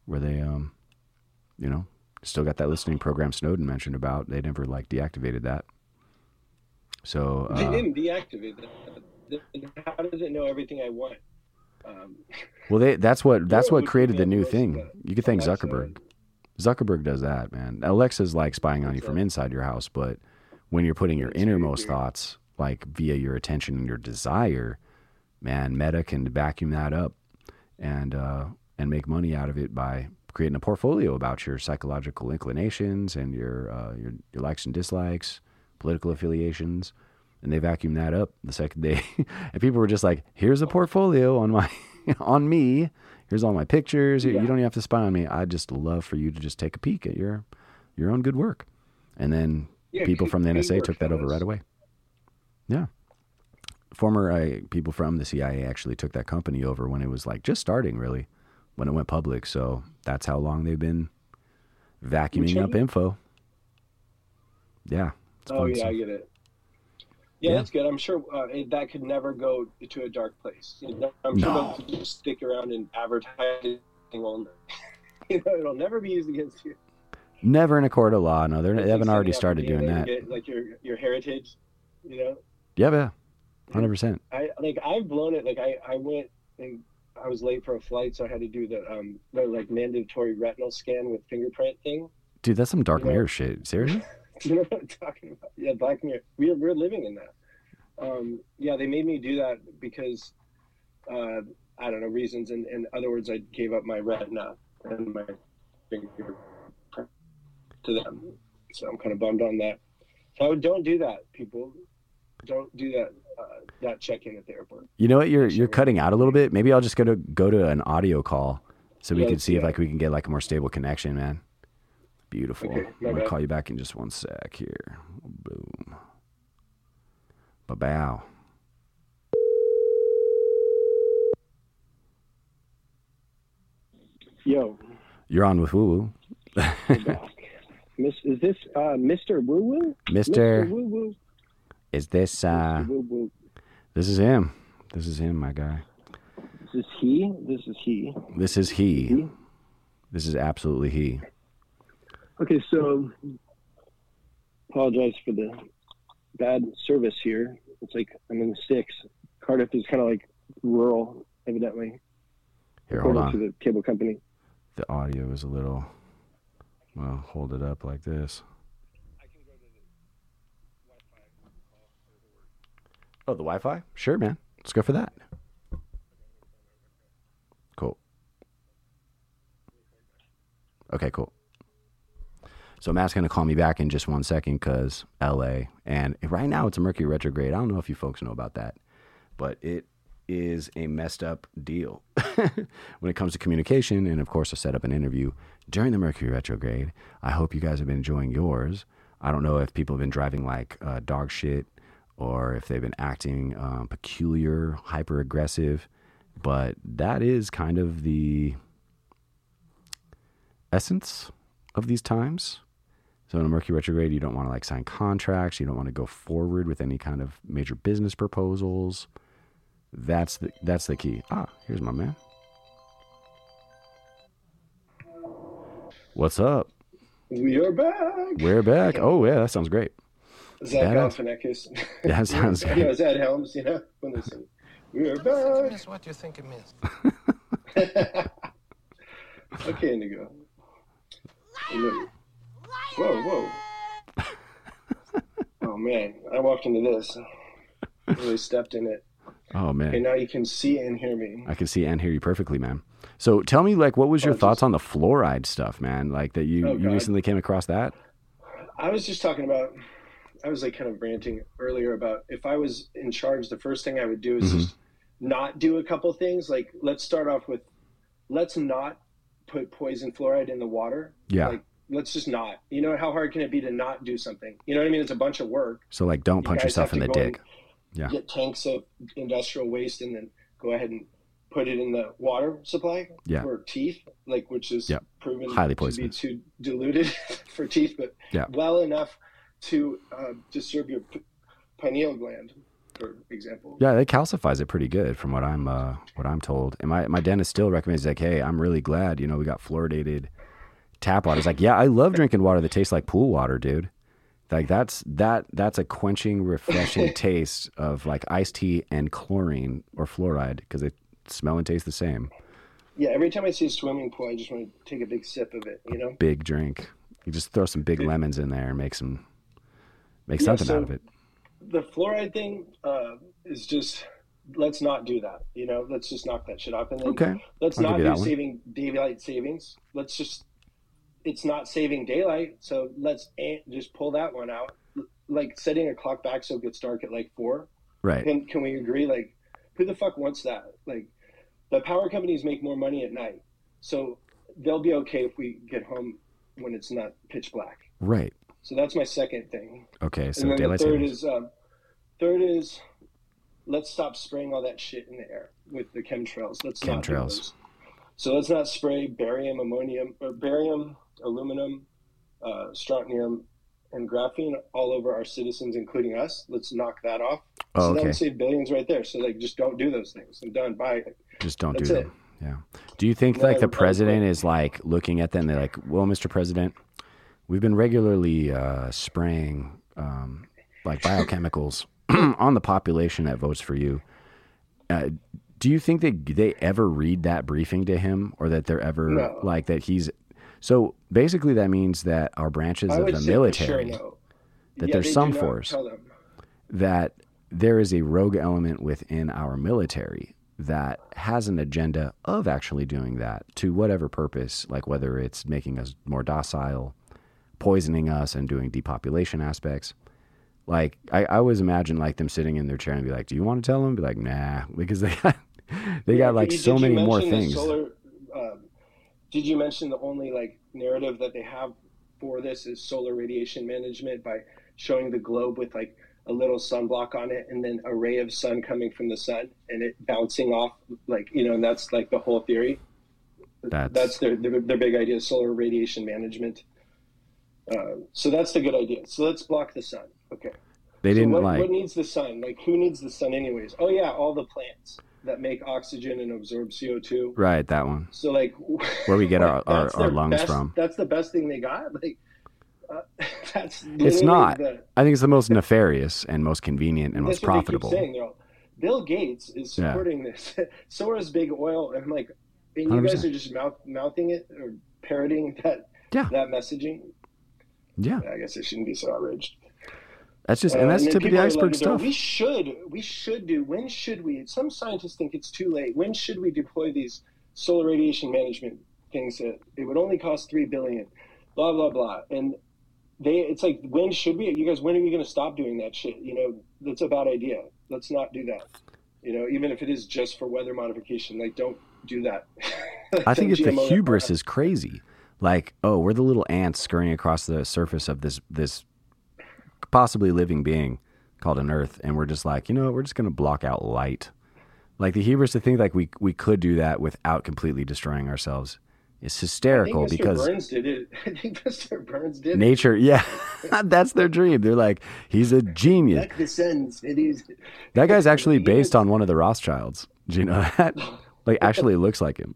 where they, um, you know, still got that listening program Snowden mentioned about. They never like deactivated that. So They uh, didn't deactivate that. How does it know everything I want? Um, well, they that's what that's what created the new thing. You could thank Zuckerberg. Zuckerberg does that, man. Alexa's like spying on you from inside your house, but when you're putting your innermost thoughts, like via your attention and your desire, man, Meta can vacuum that up and uh, and make money out of it by creating a portfolio about your psychological inclinations and your uh, your, your likes and dislikes, political affiliations, and they vacuumed that up the second day. and people were just like, "Here's a portfolio on my on me." Here's all my pictures. You- Yeah. You don't even have to spy on me. I'd just love for you to just take a peek at your your own good work. And then yeah, people from the NSA took that over fellas. right away. Yeah. Former uh, people from the CIA actually took that company over when it was like just starting, really, when it went public. So that's how long they've been vacuuming up info. Yeah. Oh yeah, stuff. I get it. Yeah, Yeah. that's good. I'm sure uh, it, that could never go to a dark place. You know, I'm sure No. they'll just stick around and advertising only. you know, it'll never be used against you. Never in a court of law. No, they haven't already started doing that. get, like your your heritage. You know, Yeah, yeah. 100%. I like I've blown it. Like I I went and I was late for a flight, so I had to do the um the like mandatory retinal scan with fingerprint thing. Dude, that's some dark Yeah. mirror shit. Seriously? You know what I'm talking about? Yeah, Black Mirror. We're we're living in that. Um, yeah, they made me do that because uh, I don't know reasons. And in other words, I gave up my retina and my finger to them. So I'm kind of bummed on that. So don't do that, people. Don't do that. Uh, that check in at the airport. You know what? You're you're cutting out a little bit. Maybe I'll just go to go to an audio call so we Yeah, can see if like we can get like a more stable connection, man. Beautiful. Okay, I'm gonna bad. call you back in just one sec here. Boom. Ba bow. Yo, You're on with Woo Woo. Miss, is this uh, Mr. Woo Woo? Mister, Woo Woo. is this uh Woo Woo. this is him. This is him, my guy. This is he. This is he. This is he. He? This is absolutely he. Okay, so apologize for the bad service here. It's like I'm in the sticks. Cardiff is kind of like rural, evidently, Here, hold on. to the cable company. The audio is a little well, hold it up like this. I can go to the Wi Fi call over the word. Oh, the Wi-Fi? Sure, man. Let's go for that. Cool. Okay, cool. So Matt's gonna call me back in just one second because LA, and right now it's a Mercury retrograde. I don't know if you folks know about that, but it is a messed up deal when it comes to communication. And of course, I set up an interview during the Mercury retrograde. I hope you guys have been enjoying yours. I don't know if people have been driving like uh, dog shit or if they've been acting um, peculiar, hyper aggressive, but that is kind of the essence of these times. So in a Mercury retrograde, you don't want to like sign contracts. You don't want to go forward with any kind of major business proposals. That's the that's the key. Ah, here's my man. What's up? We are back. We're back. Oh yeah, that sounds great. Zach Badass. Galifianakis. That sounds You know, great. it's Ed Helms, you know, when they sing, we are back. That's what you think it means. Okay, Indigo. Whoa, whoa. Oh man, I walked into this. Really stepped in it. Oh man. And now you can see and hear me. I can see and hear you perfectly, man. So tell me, like, what was your Oh, thoughts just- on the fluoride stuff, man? Like that you Oh, you recently came across that? I was just talking about. I was like kind of ranting earlier about if I was in charge, the first thing I would do is Mhm. just not do a couple things. Like let's start off with, let's not put poison fluoride in the water. Yeah. Like let's just not. You know how hard can it be to not do something? You know what I mean? It's a bunch of work. So like, don't You punch yourself in the dick. Yeah. Get tanks of industrial waste and then go ahead and put it in the water supply Yeah. for teeth, like which is proven Highly poisonous. to be too diluted for teeth, but Yeah. well enough to uh, disturb your p- pineal gland, for example. Yeah, it calcifies it pretty good, from what I'm uh, what I'm told. And my my dentist still recommends like, hey, I'm really glad you know we got fluoridated tap water. It's like, yeah, I love drinking water that tastes like pool water, dude. Like that's that that's a quenching, refreshing taste of like iced tea and chlorine or fluoride because they smell and taste the same. Yeah, every time I see a swimming pool, I just want to take a big sip of it. You know. Big drink. You just throw some big lemons in there and make some make Yeah, something so- out of it. the fluoride thing uh, is just let's not do that. You know, let's just knock that shit off. And then Okay. let's I'll not do saving daylight savings. Let's just it's not saving daylight, so let's just pull that one out. Like setting a clock back so it gets dark at like four. Right. Can can we agree? Like, who the fuck wants that? Like, the power companies make more money at night, so they'll be okay if we get home when it's not pitch black. Right. So that's my second thing Okay. So and then the daylight third savings. is um, third is let's stop spraying all that shit in the air with the chemtrails. Let's not Chemtrails. those. So let's not spray barium, ammonium, or barium, aluminum, uh, strontium, and graphene all over our citizens, including us. Let's knock that off. Oh, so that would save billions right there. So like, just don't do those things. I'm done. Bye. Just don't That's do it. them. Yeah. Do you think No, like the president is like looking at them? They're like, "Well, Mr. President, we've been regularly uh, spraying um, like biochemicals on the population that votes for you." Uh, do you think they they ever read that briefing to him, or that they're ever No. like that he's? So basically, that means that our branches of the military, sure that Yeah, there's some force that there is a rogue element within our military that has an agenda of actually doing that to whatever purpose, like whether it's making us more docile, poisoning us, and doing depopulation aspects. Like I, I always imagine like them sitting in their chair and be like, "Do you want to tell them?" Be like, "Nah," because they got they Yeah, got like so many more things. Solar, um, did you mention the only like narrative that they have for this is solar radiation management by showing the globe with like a little sunblock on it and then a ray of sun coming from the sun and it bouncing off like you know and that's like the whole theory. That's, That's their their, their big idea, solar radiation management. Uh, so that's the good idea. So let's block the sun. Okay. they So didn't what, like what needs the sun? Like who needs the sun anyways? Oh yeah, all the plants that make oxygen and absorb CO two. right that one So like where we get our, our, our lungs best- from. That's the best thing they got. Like uh, that's It's not. The, I think it's the most nefarious and most convenient and most that's what they keep profitable. saying. All, Bill Gates is Yeah. supporting this. so is Big Oil. And I'm like, and you guys 100%. are just mouth, mouthing it or parroting that Yeah. that messaging. Yeah, I guess I shouldn't be so outraged. That's just Uh, and that's then tip of the iceberg like, stuff. We should, we should do. When should we? Some scientists think it's too late. When should we deploy these solar radiation management things? That it would only cost three billion. Blah blah blah. And they, it's like, when should we? You guys, when are we going to stop doing that shit? You know, that's a bad idea. Let's not do that. You know, even if it is just for weather modification, like don't do that. I think it's the hubris is crazy. Like, oh, we're the little ants scurrying across the surface of this this possibly living being called an Earth, and we're just like, you know, we're just gonna block out light. Like the hubris to think like we we could do that without completely destroying ourselves is hysterical because Burns did it. I think Mr. Burns did it. nature, yeah, that's their dream. They're like, he's a genius. The suns. It is. That guy's actually based on one of the Rothschilds. Do you know that? Like, actually looks like him.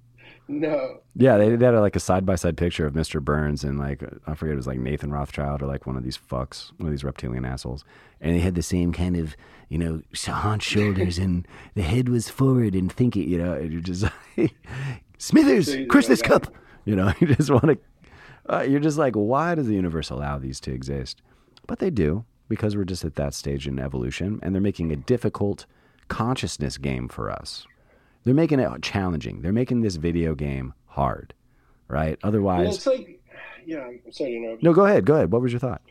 No. Yeah, they, they had like a side by side picture of Mr. Burns and like I forget it was like Nathan Rothschild or like one of these fucks, one of these reptilian assholes, and they had the same kind of you know haunch shoulders and the head was forward and thinking, you know, and you're just like Smithers, So crush this cup, you know, you just want to. Uh, you're just like, why does the universe allow these to exist? But they do because we're just at that stage in evolution, and they're making a difficult consciousness game for us. They're making it challenging. They're making this video game hard, right? Otherwise, it's like, yeah, I'm sorry to interrupt. no. Go ahead. Go ahead. What was your thought?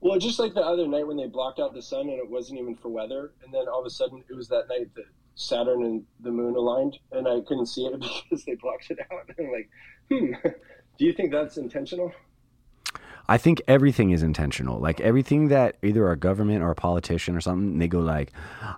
Well, just like the other night when they blocked out the sun and it wasn't even for weather, and then all of a sudden it was that night that Saturn and the moon aligned, and I couldn't see it because they blocked it out. And I'm like, hmm, do you think that's intentional? I think everything is intentional. Like everything that either our government or a politician or something, they go like,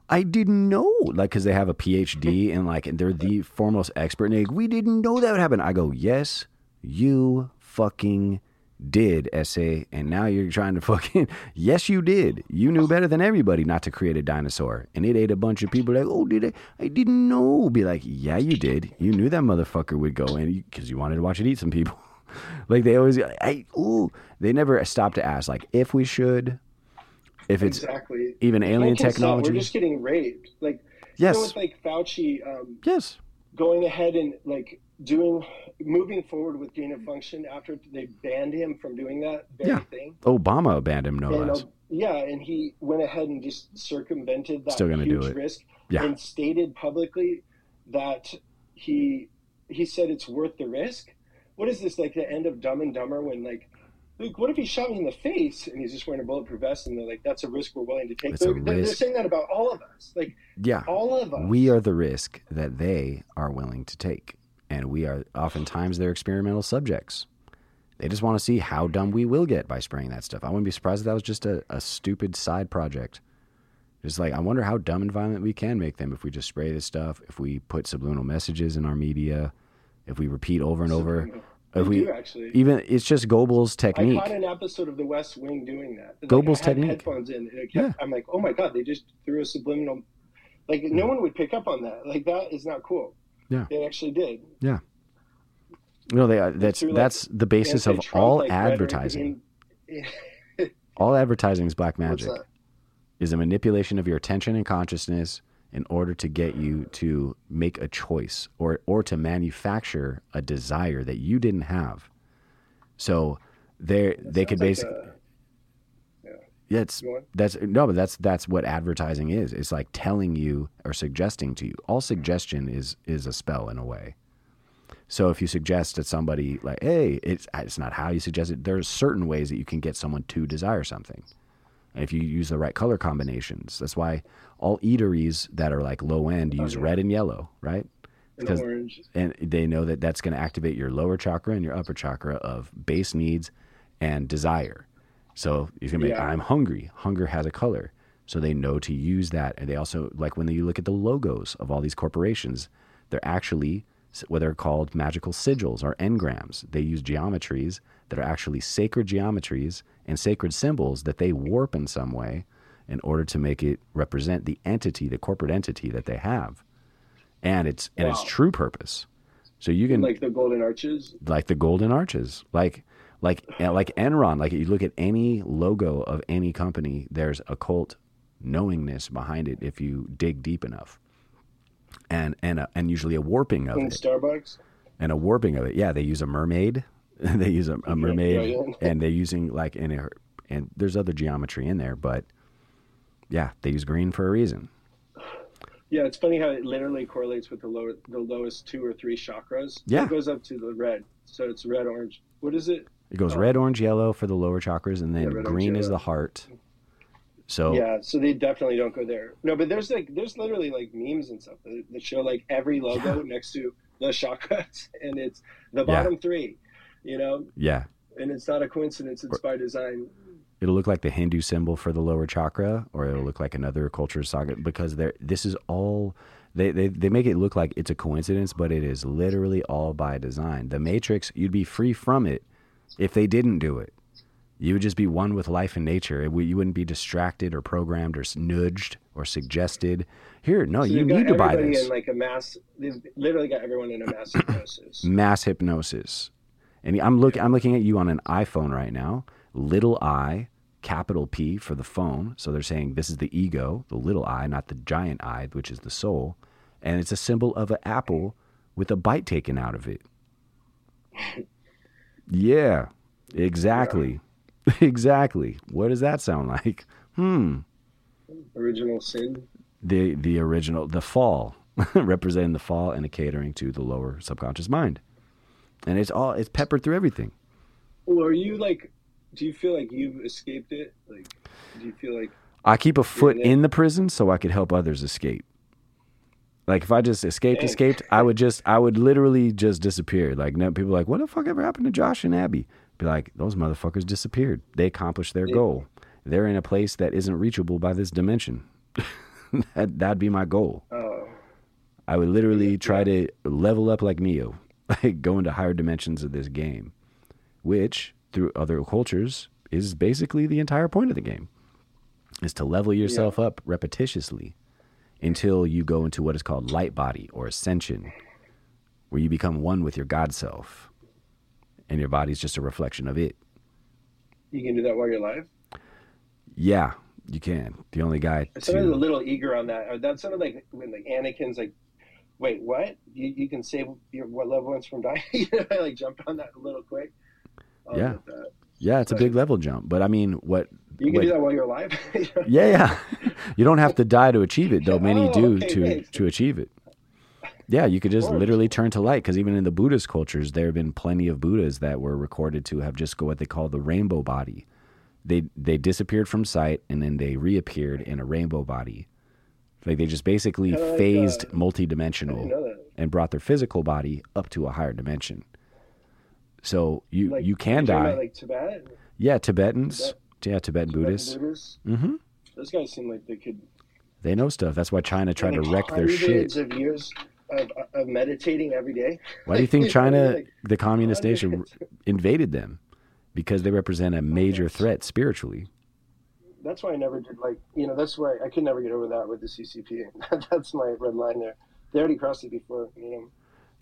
"I didn't know," like because they have a PhD mm-hmm. and like they're the foremost expert. And they, we didn't know that would happen. I go, "Yes, you fucking did, essay, and now you're trying to fucking yes, you did. You knew better than everybody not to create a dinosaur, and it ate a bunch of people. Like, oh, did I? I didn't know. Be like, yeah, you did. You knew that motherfucker would go in because you wanted to watch it eat some people." Like they always, I ooh, they never stop to ask like if we should, if it's exactly. even alien technology. We're just getting raped. Like, Yes. you know, with like Fauci um, yes, going ahead and like doing, moving forward with gain of function after they banned him from doing that very Yeah. thing. Obama banned him no And, less. uh, yeah, and he went ahead and just circumvented that Still gonna do it. risk Yeah. and stated publicly that he he said it's worth the risk. What is this like the end of Dumb and Dumber when like Luke, what if he shot me in the face and he's just wearing a bulletproof vest and they're like that's a risk we're willing to take. They're, they're- they're saying that about all of us, like Yeah, all of us. we are the risk that they are willing to take, and we are oftentimes their experimental subjects. They just want to see how dumb we will get by spraying that stuff. I wouldn't be surprised if that was just a, a stupid side project. Just like I wonder how dumb and violent we can make them if we just spray this stuff, if we put subliminal messages in our media, if we repeat over and over. They we do actually. even it's just Goebbels' technique. I caught an episode of The West Wing doing that. Like, Goebbels technique. Headphones in. Kept, I'm like, oh my god, they just threw a subliminal. Like no one would pick up on that. Like that is not cool. Yeah. They actually did. Yeah. No, they uh, that's like, that's the basis of all like, advertising. in- All advertising is black magic. Is a manipulation of your attention and consciousness in order to get you to make a choice or or to manufacture a desire that you didn't have. So they they could Sounds like basically a- Yeah, it's that's no, but that's that's what advertising is. It's like telling you or suggesting to you. All suggestion is is a spell in a way. So if you suggest to somebody like, "Hey, it's it's not how you suggest it." There's certain ways that you can get someone to desire something. And if you use the right color combinations, that's why all eateries that are like low end use yeah. red and yellow, right? Because- orange. and they know that that's going to activate your lower chakra and your upper chakra of base needs and desire. So you're going to be, Yeah. I'm hungry. Hunger has a color. So they know to use that. And they also, like when you look at the logos of all these corporations, they're actually what they're called magical sigils or engrams. They use geometries that are actually sacred geometries and sacred symbols that they warp in some way in order to make it represent the entity, the corporate entity that they have. And it's and its true purpose. So you can Like the golden arches. like the golden arches like like uh, like enron like you look at any logo of any company there's occult knowingness behind it if you dig deep enough and and a, and usually a warping of it Starbucks. and a warping of it yeah they use a mermaid they use a, a mermaid yeah, yeah. and they're using like in a, and there's other geometry in there but yeah they use green for a reason Yeah, it's funny how it literally correlates with the lower, the lowest two or three chakras. Yeah. it goes up to the red, so it's red, orange. What is it? it goes Oh. red orange yellow for the lower chakras and then Yeah, red, orange, green is yellow. the heart so Yeah, so they definitely don't go there. No, but there's like there's literally like memes and stuff that, that show like every logo next to the chakras, and it's the bottom three, you know, yeah and it's not a coincidence. It's by design. It'll look like the Hindu symbol for the lower chakra, or it'll mm-hmm. look like another culture saga because this is all they, they they make it look like it's a coincidence, but it is literally all by design. The Matrix, you'd be free from it if they didn't do it. You would just be one with life and nature. It, you wouldn't be distracted or programmed or nudged or suggested. Here, no, So you need to buy this. in like a mass. They've literally got everyone in a mass hypnosis. mass hypnosis. And I'm look I'm looking at you on an iPhone right now. Little I, capital P for the phone. So they're saying this is the ego, the little I, not the giant I, which is the soul. And it's a symbol of an apple with a bite taken out of it. Yeah, exactly. exactly. What does that sound like? Hmm. Original sin. The the original the fall representing the fall and the catering to the lower subconscious mind. And it's all it's peppered through everything. Well, are you like? Do you feel like you've escaped it? Like, do you feel like? I keep a foot in the prison so I could help others escape. Like if I just escaped, Dang. escaped, I would just, I would literally just disappear. Like no, people are like, what the fuck ever happened to Josh and Abby? Be like, those motherfuckers disappeared. They accomplished their Yeah. goal. They're in a place that isn't reachable by this dimension. that, that'd be my goal. Oh, I would literally try to level up like Neo, like go into higher dimensions of this game, which through other cultures is basically the entire point of the game, is to level yourself up repetitiously until you go into what is called light body or ascension, where you become one with your God self, and your body's just a reflection of it. you can do that while you're alive. Yeah, you can. The only guy I sounded a little eager on that. That sounded like when like Anakin's like, "Wait, what? You, you can save your what loved ones from dying?" you know, I like jumped on that a little quick. I'll Yeah. yeah, it's a big level jump. But I mean, what You can do that while you're alive. Yeah, yeah. You don't have to die to achieve it, though. Many Oh, do okay, to thanks. to achieve it. Yeah, you could just literally turn to light because even in the Buddhist cultures, there have been plenty of Buddhas that were recorded to have just go what they call the rainbow body. They they disappeared from sight and then they reappeared in a rainbow body. Like they just basically like, phased uh, multidimensional didn't know that. and brought their physical body up to a higher dimension. So you Like, you can die. about, like Tibet, yeah, Tibetans. Tibet- yeah, Tibetan Tibetan Buddhists. Buddhists. hmm Those guys seem like they could. They know stuff. That's why China tried to wreck their shit. of years of, of meditating every day. Why do you think China, like, the communist nation, invaded them? Because they represent a major threat spiritually. That's why I never did like you know. That's why I could never get over that with the CCP. that's my red line there. They already crossed it before. You know.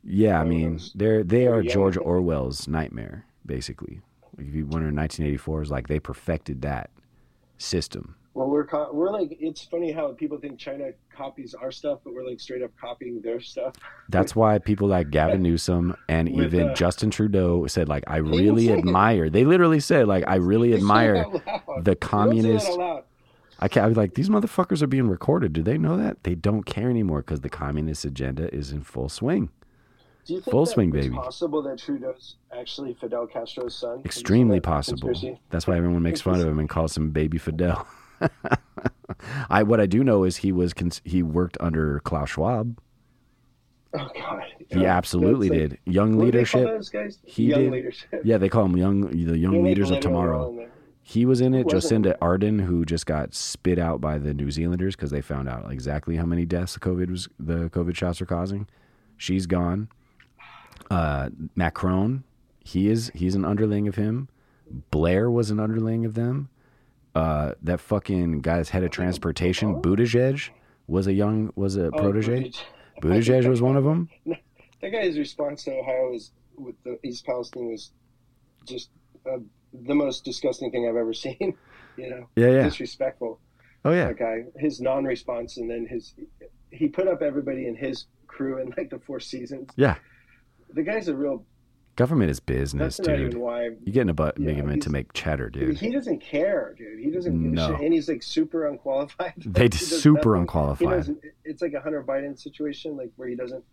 Yeah, I Oh, mean, they're they are young. George Orwell's nightmare, basically. If you wonder, 1984 is like they perfected that system. Well, we're co- we're like it's funny how people think China copies our stuff, but we're like straight up copying their stuff. That's why people like Gavin Newsom and With, even uh, Justin Trudeau said like I really say it. admire. They literally said like I really admire the They don't say that communist. I can't. I was like these motherfuckers are being recorded. Do they know that? They don't care anymore because the communist agenda is in full swing. Do you think Full swing, baby. possible that Trudeau's actually Fidel Castro's son? Have you seen Extremely possible. conspiracy? That's why everyone makes fun of him and calls him Baby Fidel. I what I do know is he was cons- he worked under Klaus Schwab. Oh God. He Yeah, absolutely that's like- did. Young what do they call leadership. those guys? He Young did. leadership. Yeah, they call him young the young leaders of tomorrow. role in there. He was in it. Jacinda Ardern, who just got spit out by the New Zealanders because they found out exactly how many deaths the COVID was the COVID shots are causing. She's gone. Uh, Macron, he is he's an underling of him. Blair was an underling of them. Uh, that fucking guy's head of transportation, Buttigieg, was a young was a Oh, protege. Buttigieg. Buttigieg was one of them. That guy's response to Ohio was with the East Palestine was just uh, the most disgusting thing I've ever seen. You know, Yeah, yeah. disrespectful. Oh yeah. That guy, his non-response, and then his he put up everybody in his crew in like the Four Seasons. Yeah. The guy's a real. Government is business, That's dude. why. You getting a butt Yeah, it to make cheddar, dude. He doesn't care, dude. He doesn't give No. a shit, and he's like super unqualified. They super nothing. Unqualified. It's like a Hunter Biden situation, like where he doesn't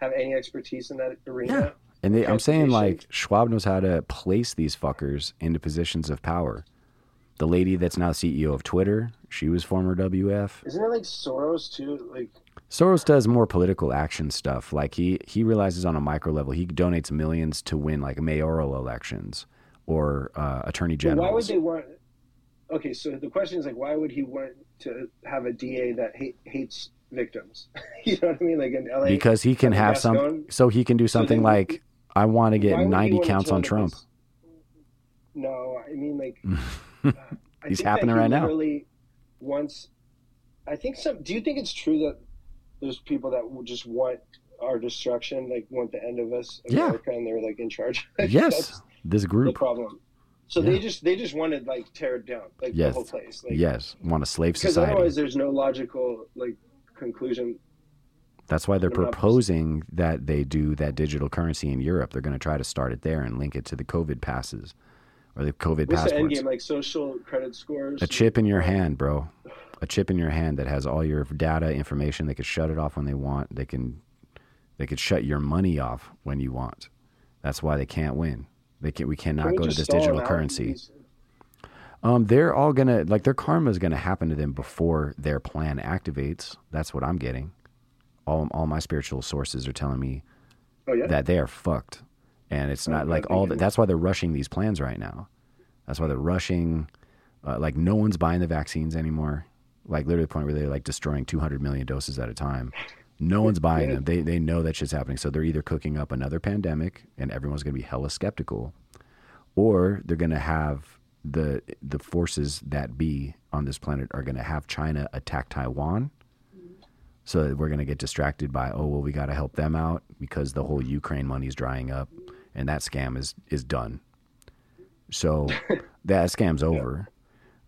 have any expertise in that arena. Yeah. And they, I'm saying like Schwab knows how to place these fuckers into positions of power. The lady that's now CEO of Twitter, she was former WF. Isn't it like Soros too? Like Soros does more political action stuff. Like he he realizes on a micro level, he donates millions to win like mayoral elections or uh, attorney But why would they want? Okay, so the question is like, why would he want to have a DA that hate, hates victims? you know what I mean? Like in LA, Because he can have some, Gascon? so he can do something then- like, I want to get 90 counts on Trump. this- No, I mean like I He's happening he right now. Wants. I think some. Do you think it's true that there's people that just want our destruction, like want the end of us, Yeah. America, and they're like in charge? Yes, this the group. problem. So Yeah. they just they just wanted like tear it down, like Yes. the whole place. Like, Yes, want a slave society. because otherwise there's no logical like conclusion. That's why they're proposing that they do that digital currency in Europe. They're going to try to start it there and link it to the COVID passes or the COVID What's the end game? Like social credit scores. A chip in your hand, bro. A chip in your hand that has all your data information. They could shut it off when they want. They can they could shut your money off when you want. That's why they can't win. They can we Can cannot we go to this digital currency. Um, they're all gonna like their karma is gonna happen to them before their plan activates. That's what I'm getting. All all my spiritual sources are telling me Oh yeah. that they are fucked, and it's not Okay, like all. The, that's why they're rushing these plans right now. That's why they're rushing. Uh, like no one's buying the vaccines anymore. Like literally the point where they're like destroying 200 million doses at a time. No one's buying them. They they know that shit's happening. So they're either cooking up another pandemic, and everyone's gonna be hella skeptical, or they're gonna have the the forces that be on this planet are gonna have China attack Taiwan. So that we're gonna get distracted by oh well we got to help them out because the whole Ukraine money is drying up, and that scam is is done. So that scam's over.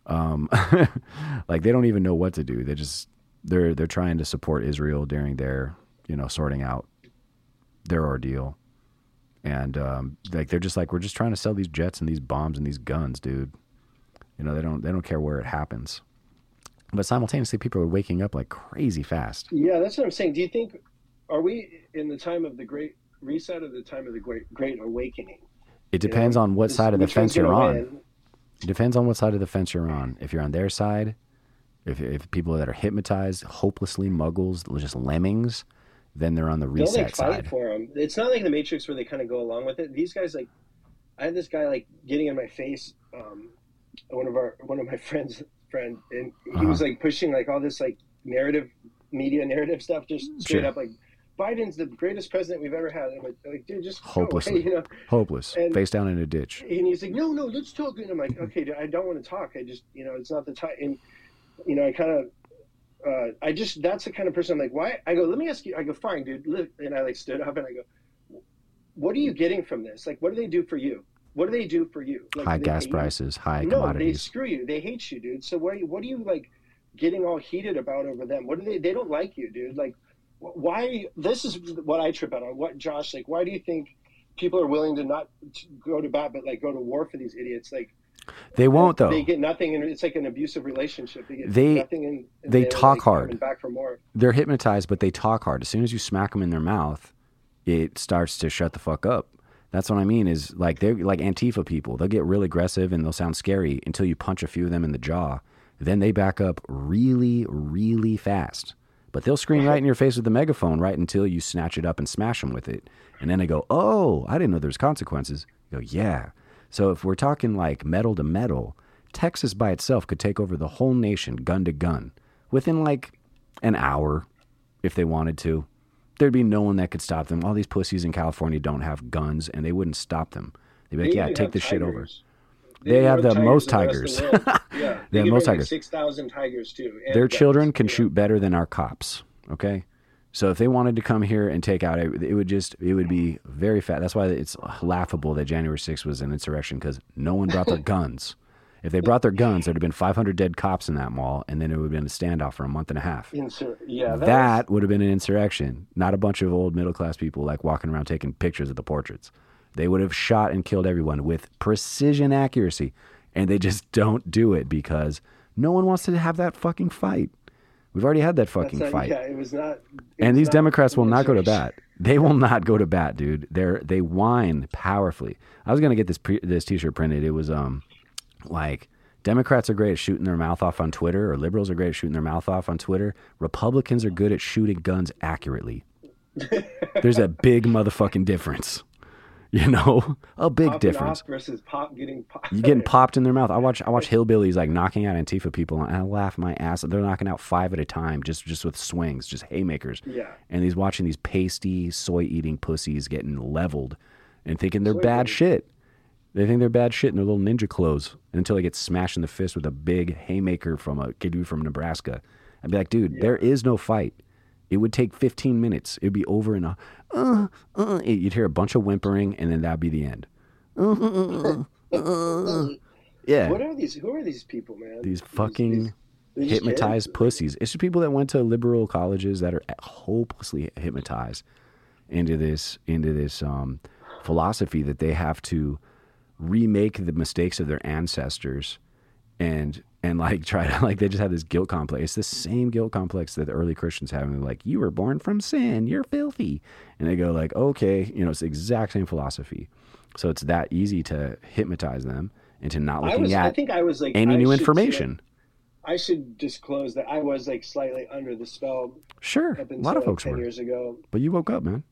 Um, like they don't even know what to do. They just they're they're trying to support Israel during their you know sorting out their ordeal, and um, like they're just like we're just trying to sell these jets and these bombs and these guns, dude. You know they don't they don't care where it happens. But simultaneously, people are waking up like crazy fast. Yeah, that's what I'm saying. Do you think are we in the time of the Great Reset or the time of the Great Great Awakening? It depends You know, on what side of the fence you're on. win? It depends on what side of the fence you're on. If you're on their side, if if people that are hypnotized, hopelessly muggles, just lemmings, then they're on the reset Don't they fight side. for them? It's not like the Matrix where they kind of go along with it. These guys like, I had this guy like getting in my face. Um, one of our one of my friends friend, and he Uh-huh. was like pushing like all this like narrative, media narrative stuff, just straight Sure. up like. Biden's the greatest president we've ever had. I'm like, like dude, just hopeless, you know. Hopeless, And- face down in a ditch. And he's like, no, no, let's talk. And I'm like, okay, dude, I don't want to talk. I just, you know, it's not the time. And, you know, I kind of, uh, I just, that's the kind of person I'm like, why? I go, let me ask you. I go, fine, dude. Li-" And I like stood up and I go, what are you getting from this? Like, what do they do for you? what do they do for you? Like, high gas hate you? prices, high no, they screw you. They hate you, dude. So what? Are You what are you like getting all heated about over them? What do they? They don't like you, dude. Like, why? This is what I trip out on. What, Josh? Like, why do you think people are willing to not to go to bat, but like go to war for these idiots? Like, They won't though. They get nothing, and it's like an abusive relationship. They get They- nothing, and and they they're, talk like, hard. Back for more. They're hypnotized, but they talk hard. As soon as you smack them in their mouth, it starts to shut the fuck up. That's what I mean. Is like they're like Antifa people. They'll get real aggressive and they'll sound scary until you punch a few of them in the jaw. Then they back up really, really fast. But they'll scream right in your face with the megaphone right until you snatch it up and smash them with it. And then they go, "Oh, I didn't know there's consequences." You go, "Yeah." So if we're talking like metal to metal, Texas by itself could take over the whole nation, gun to gun, within like an hour, if they wanted to. There'd be no one that could stop them. All these pussies in California don't have guns, and they wouldn't stop them. They'd be like, They "Yeah, take this shit over." Tigers. They have the most than the rest of the world. Yeah, They have most tigers. Six thousand tigers too. Their guns, children can know. shoot better than our cops. Okay, so if they wanted to come here and take out, it, it would just it would be very fast. That's why it's laughable that January 6th was an insurrection because no one brought their guns. If they brought their guns, there'd have been 500 dead cops in that mall, and then it would have been a standoff for a month and a half. Insur- yeah, that, that would have been an insurrection, not a bunch of old middle class people like walking around taking pictures of the portraits. They would have shot and killed everyone with precision accuracy, and they just don't do it because no one wants to have that fucking fight. We've already had that fucking not- fight, Yeah, it was not. it and was these not Democrats will not go to bat. They will not go to bat, dude. They're they whine powerfully. I was gonna get this pre- this T-shirt printed. It was um like Democrats are great at shooting their mouth off on Twitter, or liberals are great at shooting their mouth off on Twitter. Republicans are good at shooting guns accurately. There's a big motherfucking difference. You know, a big Popping difference. versus pop getting popped. You getting popped in their mouth. I watch I watch hillbillies like knocking out Antifa people, and I laugh my ass. They're knocking out five at a time, just just with swings, just haymakers. Yeah. And he's watching these pasty, soy eating pussies getting leveled, and thinking they're Soy bad shit. They think they're bad shit in their little ninja clothes until they get smashed in the fist with a big haymaker from a kid from Nebraska. I'd be like, dude, there is no fight. It would take 15 minutes. It'd be over in a, uh, uh, you'd hear a bunch of whimpering, and then that'd be the end. Yeah. What are these? Who are these people, man? these fucking they're hypnotized kids? pussies. It's just people that went to liberal colleges that are hopelessly hypnotized into this into this um, philosophy that they have to remake the mistakes of their ancestors and and like try to like they just have this guilt complex. It's the same guilt complex that the early Christians have. And they're like, you were born from sin, you're filthy. And they go like, okay, you know, it's the exact same philosophy. So it's that easy to hypnotize them into not looking was. I think I was like any I new information. I should disclose that I was like slightly under the spell Sure, a lot of like, folks ten were, years ago. but you woke up, man.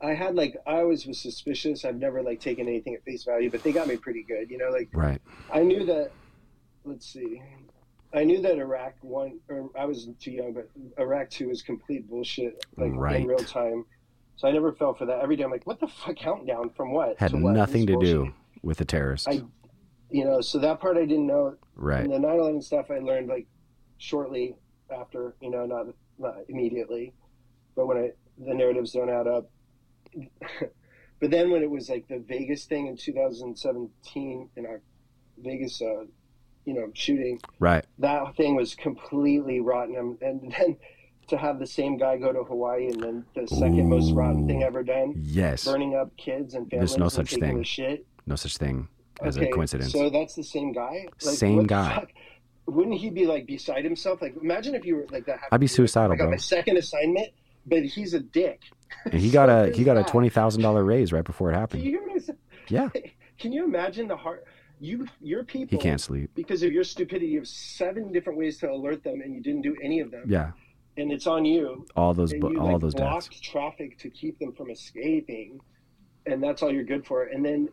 I had like I always was suspicious. I've never like taken anything at face value, but they got me pretty good. You know, like Right. I knew that. Let's see. I knew that Iraq one, or I was too young, but Iraq two was complete bullshit, like Right. in real time. So I never fell for that. Every day I'm like, what the fuck? Countdown from what? Had to what? nothing to do with the terrorists. I- You know, so that part I didn't know. right. And the 9/11 stuff I learned like shortly after. You know, not not immediately, but when I the narratives don't add up. but then when it was like the Vegas thing in 2017 in our Vegas, uh, you know, shooting, Right. that thing was completely rotten. And, and then to have the same guy go to Hawaii and then the second most rotten thing ever done, Yes. burning up kids and families There's no such thing. shit. No such thing as Okay, a coincidence. So that's the same guy. Same guy. Wouldn't he be like beside himself? Like, imagine if you were like that. happened I'd be suicidal, I got bro. my second assignment, but he's a dick. and he got So a he got a twenty thousand dollar raise right before it happened. you hear what I said? Yeah. Can you imagine the heart? You, your people. He can't sleep. because of your stupidity. You have seven different ways to alert them, and you didn't do any of them. Yeah. And it's on you. All those you all like those blocked deaths. traffic to keep them from escaping, and that's all you're good for. And then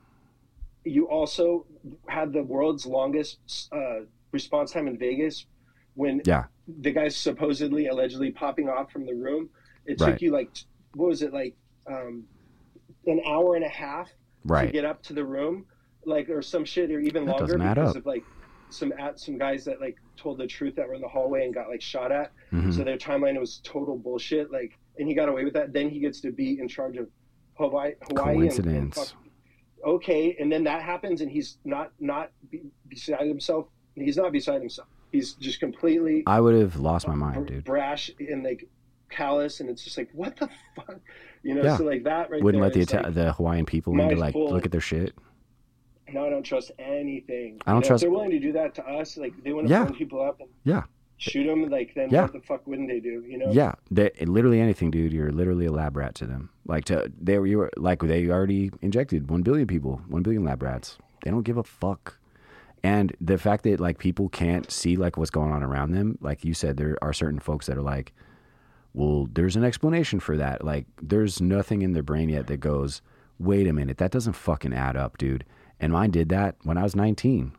you also had the world's longest uh, response time in Vegas when Yeah. the guy's supposedly allegedly popping off from the room. It took Right. you like what was it like um, an hour and a half right. to get up to the room, like or some shit, or even That longer because up. of like some at some guys that like told the truth that were in the hallway and got like shot at. Mhm. So their timeline was total bullshit. Like, and he got away with that. Then he gets to be in charge of Hawaii, Hawaii and- and, Coincidence. fuck- okay, and then that happens, and he's not not be, beside himself. He's not beside himself. He's just completely. I would have lost my mind, dude. Brash and like callous, and it's just like what the fuck, you know? Yeah. So like that right Wouldn't there, let the Ita- like, the Hawaiian people in to like full. look at their shit. No, I don't trust anything. I don't trust- If they're willing to do that to us, like they want to Yeah. phone people up and Yeah. shoot them. Like then Yeah. what the fuck wouldn't they do? You know? Yeah, they, literally anything, dude. You're literally a lab rat to them. Like to they were you were like they already injected one billion people, one billion lab rats. They don't give a fuck. And the fact that like people can't see like what's going on around them, like you said, there are certain folks that are like, well, there's an explanation for that. Like there's nothing in their brain yet that goes, wait a minute, that doesn't fucking add up, dude. And mine did that when I was 19,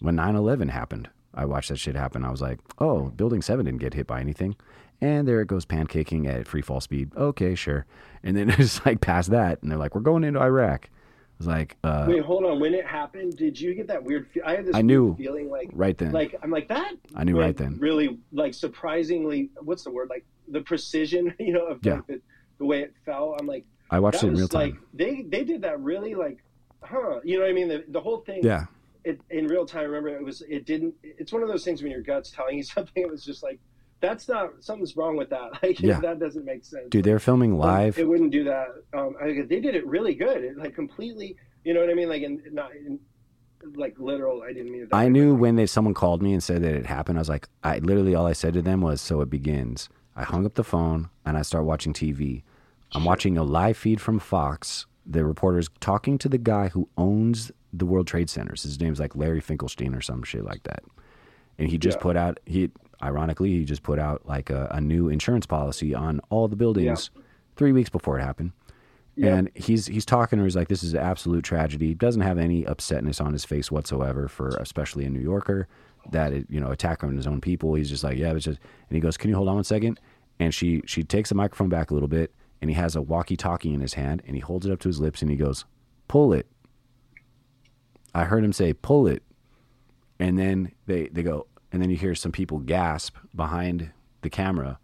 when 9/11 happened. I watched that shit happen. I was like, oh, Building Seven didn't get hit by anything. And there it goes pancaking at free fall speed. Okay, sure. And then it's like past that, and they're like, we're going into Iraq. I was like, uh, Wait, hold on. When it happened, did you get that weird? Fe- I had this. I weird knew feeling like right then. like I'm like that. I knew right then. Really, like surprisingly, what's the word? Like the precision, you know, of Yeah. like the, the way it fell. I'm like, I watched it in real time. like they they did that really like, huh? You know what I mean? The, the whole thing. yeah, It, in real time, remember it was it didn't. It's one of those things when your gut's telling you something. It was just like that's not something's wrong with that. Like Yeah. that doesn't make sense. dude, they're filming live. It wouldn't do that. Um, I, they did it really good. It, like completely. You know what I mean? Like in not in like literal. I didn't mean I knew when they someone called me and said that it happened. I was like, I literally all I said to them was, "So it begins." I hung up the phone and I start watching TV. I'm watching a live feed from Fox. The reporter's talking to the guy who owns the World Trade Centers. His name's like Larry Finkelstein or some shit like that. And he just Yeah. put out he ironically he just put out like a, a new insurance policy on all the buildings three weeks before it happened. Yeah. And he's he's talking to her. He's like, "This is an absolute tragedy." He doesn't have any upsetness on his face whatsoever for especially a New Yorker that it, you know attacking his own people. He's just like, "Yeah, it's just." And he goes, "Can you hold on one second? And she she takes the microphone back a little bit, and he has a walkie-talkie in his hand, and he holds it up to his lips, and he goes, "Pull it." I heard him say, "Pull it," and then they they go, and then you hear some people gasp behind the camera,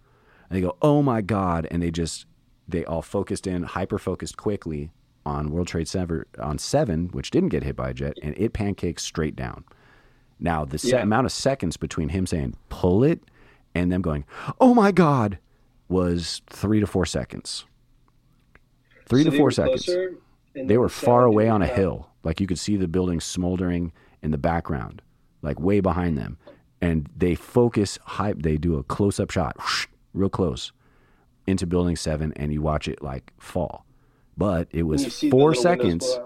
and they go, "Oh my god!" And they just they all focused in, hyper focused quickly on World Trade Center on seven, which didn't get hit by a jet, and it pancakes straight down. Now the se- amount of seconds between him saying "pull it" and them going, "Oh my god," was three to four seconds. Three So to four seconds. They were far away on a hill. Like you could see the building smoldering in the background, like way behind them. And they focus high they do a close up shot, whoosh, real close, into building seven, and you watch it like fall. But it was you see the four seconds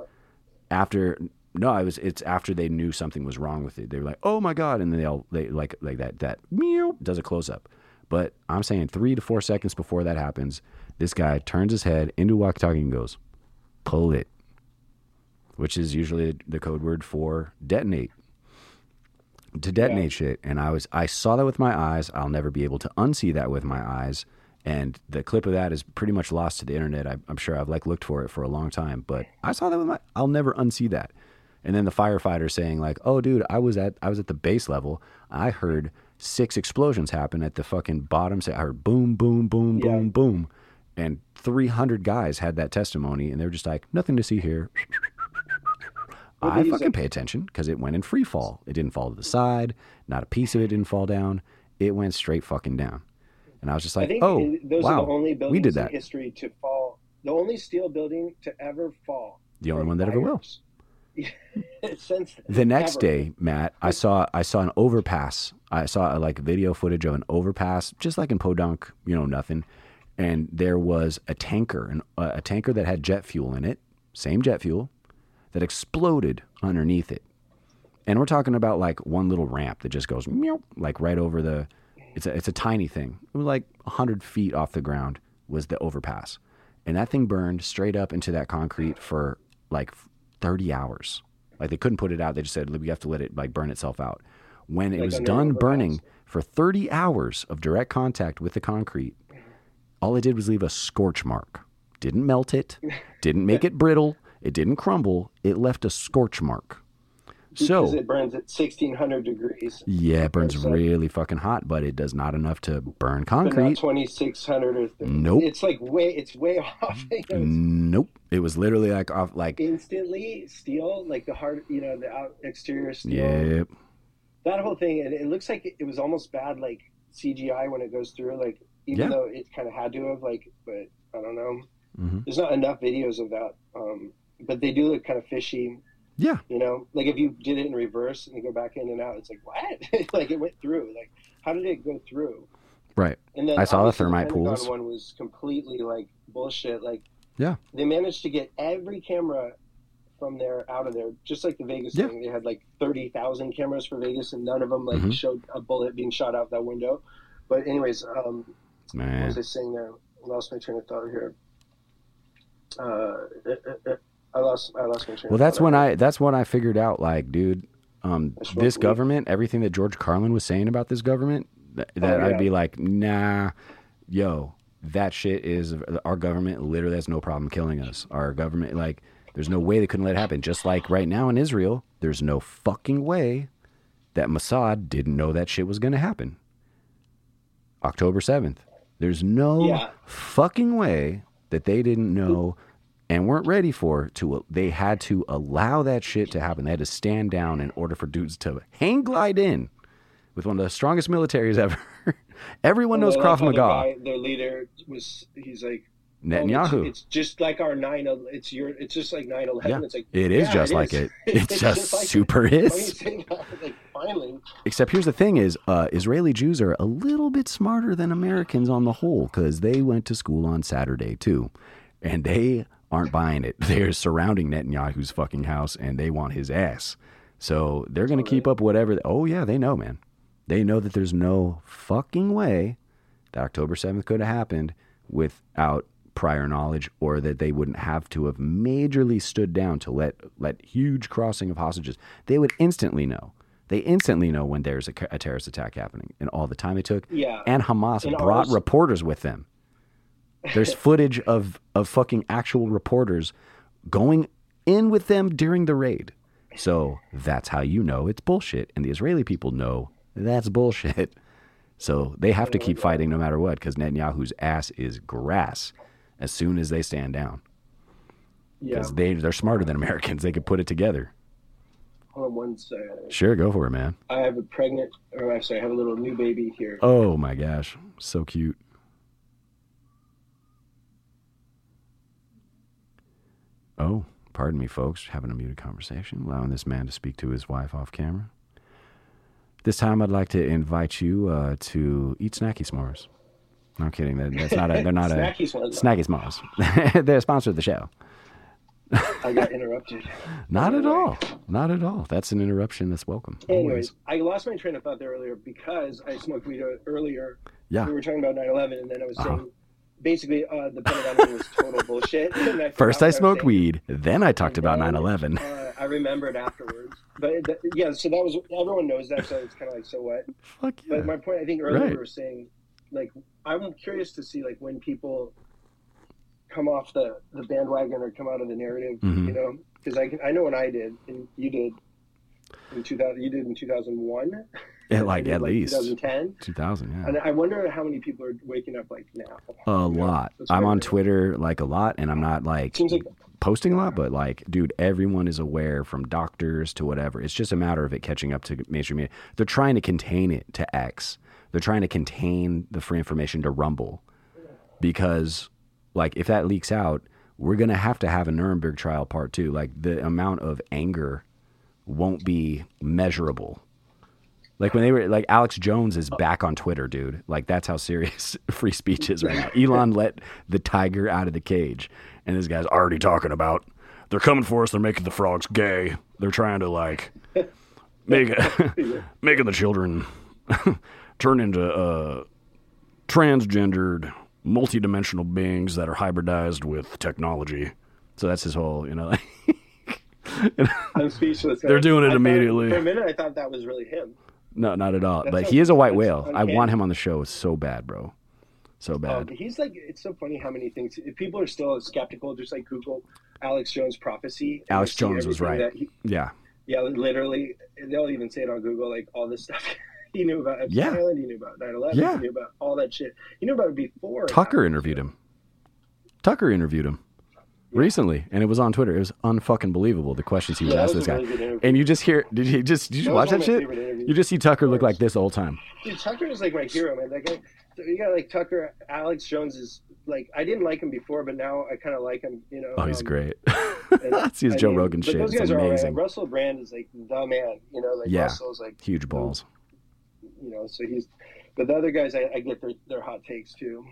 after no, it was it's after they knew something was wrong with it. They were like, "Oh my god!" and then they all they like like that that meow does a close up. But I'm saying three to four seconds before that happens, this guy turns his head into walkie talkie and goes, "Pull it," which is usually the code word for detonate. To detonate Yeah. shit, and I was I saw that with my eyes. I'll never be able to unsee that with my eyes. And the clip of that is pretty much lost to the internet. I, I'm sure I've like looked for it for a long time, but I saw that with my. I'll never unsee that. And then the firefighter saying like, "Oh, dude, I was at I was at the base level. I heard six explosions happen at the fucking bottom. Say I heard boom, boom, boom, Yeah. boom, boom, and 300 guys had that testimony, and they're just like, nothing to see here. I fucking pay attention because it went in free fall. It didn't fall to the side. Not a piece of it didn't fall down. It went straight fucking down. And I was just I like, think oh, those wow, are the only buildings we did in that. history to fall. The only steel building to ever fall. The only one that ever will. Since The next ever. day, Matt, I saw I saw an overpass. I saw like video footage of an overpass, just like in Podunk, you know, nothing. And there was a tanker, an, uh, a tanker that had jet fuel in it, same jet fuel, that exploded underneath it. And we're talking about like one little ramp that just goes meow, like right over the. It's a it's a tiny thing. It was like hundred feet off the ground was the overpass, and that thing burned straight up into that concrete for like thirty hours. Like they couldn't put it out. They just said we have to let it like burn itself out. When it Like was done burning for thirty hours of direct contact with the concrete, all it did was leave a scorch mark. Didn't melt it. Didn't make it brittle. It didn't crumble. It left a scorch mark. because So it burns at 1600 degrees. yeah, it burns really fucking hot, but it does not enough to burn concrete. 2600 or th- Nope. It's like way it's way off. You know, it's Nope. It was literally like off like instantly steel, like the hard, you know, the out exterior steel. yep. That whole thing, and it looks like it, it was almost bad, like CGI when it goes through. Like even Yeah. though it kind of had to have, like, but I don't know. hmm There's not enough videos of that. Um, but they do look kind of fishy. Yeah. You know, like if you did it in reverse and you go back in and out, it's like what? like it went through. Like how did it go through? Right. And then I saw the thermite Pentagon pools. One was completely like bullshit. Like Yeah. they managed to get every camera from there out of there, just like the Vegas Yeah. thing. They had like thirty thousand cameras for Vegas, and none of them like Mhm. showed a bullet being shot out that window. But anyways, um, what Man. was I saying there? I lost my train of thought here. Uh, uh, uh, uh, I lost. I lost my train. Well, of that's when I that's when I figured out like, dude, um, this weed. government, everything that George Carlin was saying about this government, that, that Oh, I'd be like, nah, yo, that shit is our government literally has no problem killing us. Our government, like, there's no way they couldn't let it happen. Just like right now in Israel, there's no fucking way that Mossad didn't know that shit was going to happen. October 7th. There's no Yeah. fucking way that they didn't know and weren't ready for to they had to allow that shit to happen. They had to stand down in order for dudes to hang glide in with one of the strongest militaries ever. Everyone knows like Krav how the guy- Their leader was. He's like oh, Netanyahu. It's, it's just like our nine. It's your. It's just like nine eleven. Yeah, It's like it is yeah, just it like is. it. It's, just, like super you is. Like finally. Except here's the thing: is uh, Israeli Jews are a little bit smarter than Americans on the whole because they went to school on Saturday too, and they aren't buying it. They're surrounding Netanyahu's fucking house and they want his ass. So they're going to keep up whatever. Oh yeah, they know, man. They know that there's no fucking way that October 7th could have happened without prior knowledge or that they wouldn't have to have majorly stood down to let let huge crossing of hostages. They would instantly know. They instantly know when there's a, a terrorist attack happening and all the time it took. Yeah. And Hamas And brought ours- reporters with them. There's footage of of fucking actual reporters going in with them during the raid. So that's how you know it's bullshit. And the Israeli people know that's bullshit. So they have to keep fighting no matter what because Netanyahu's ass is grass as soon as they stand down. Yeah. Because they, they're smarter than Americans. They could put it together. Hold on one second. Sure, go for it, man. I have a pregnant, or I'm I have a little new baby here. Oh my gosh. So cute. Oh, pardon me, folks. Having a muted conversation, allowing this man to speak to his wife off camera. This time, I'd like to invite you uh, to eat snacky s'mores. No I'm kidding. That's not a. They're not Snacky a snacky s'mores. they're a sponsor of the show. I got interrupted. Not at all. Not at all. That's an interruption. That's welcome. Anyways, Always. I lost my train of thought there earlier because I smoked weed earlier. Yeah. We were talking about 9/11, and then I was Uh-huh. saying basically uh, the Pentagon was total bullshit. I First, I smoked saying. weed. Then I talked And about then, 9 11. Uh, I remembered afterwards, but it, yeah. So that was everyone knows that, so it's kind of like so what. Fuck yeah. But my point, I think earlier Right. we were saying, like, I'm curious to see like when people come off the the bandwagon or come out of the narrative, Mhm. you know, because I can, I know when I did, and you did in 2000, you did in 2001, Yeah, like, at least. 2010, 2000, yeah. and I wonder how many people are waking up like now. A You lot. I'm on. Twitter like a lot, and I'm not like Seems like posting a lot, but like, dude, everyone is aware from doctors to whatever. It's just a matter of it catching up to mainstream media. They're trying to contain it to X. They're trying to contain the free information to Rumble because, like, if that leaks out, we're gonna have to have a Nuremberg trial part two. Like, the amount of anger won't be measurable. Like when they were like Alex Jones is back on Twitter, dude. Like that's how serious free speech is right now. Elon let the tiger out of the cage, and this guy's already talking about they're coming for us. They're making the frogs gay. They're trying to like make making the children turn into uh, transgendered, multidimensional beings that are hybridized with technology. So that's his whole, you know. I'm speechless. They're doing it I thought- immediately. For a minute, I thought that was really him. No, not at all. That's but so- he is a white whale. I want him on the show so bad, bro. So Um, bad. he's like, it's so funny how many things. If people are still skeptical, just like Google Alex Jones prophecy. Alex Jones was right. he- yeah. Yeah, literally, they'll even say it on Google, like all this stuff. he knew about Epstein Yeah. Island, he knew about 9/11, Yeah. he knew about all that shit. He knew about it before. Tucker interviewed him. Tucker interviewed him recently, and it was on Twitter. It was unfucking believable the questions he was Yeah, asking was this a guy. really. And you just hear, did you just did you That watch that shit? You just see Tucker look like this all the time. Dude, Tucker is like my hero, man. That guy, you got like Tucker. Alex Jones is like I didn't like him before, but now I kind of like him. You know. Oh, he's um, great. That's his Joe mean, Rogan shit. Those It's guys are all right. amazing. Russell Brand is like the man. You know, like Yeah. Russell's like Huge balls. You know, so he's. But the other guys, I, I get their their hot takes too.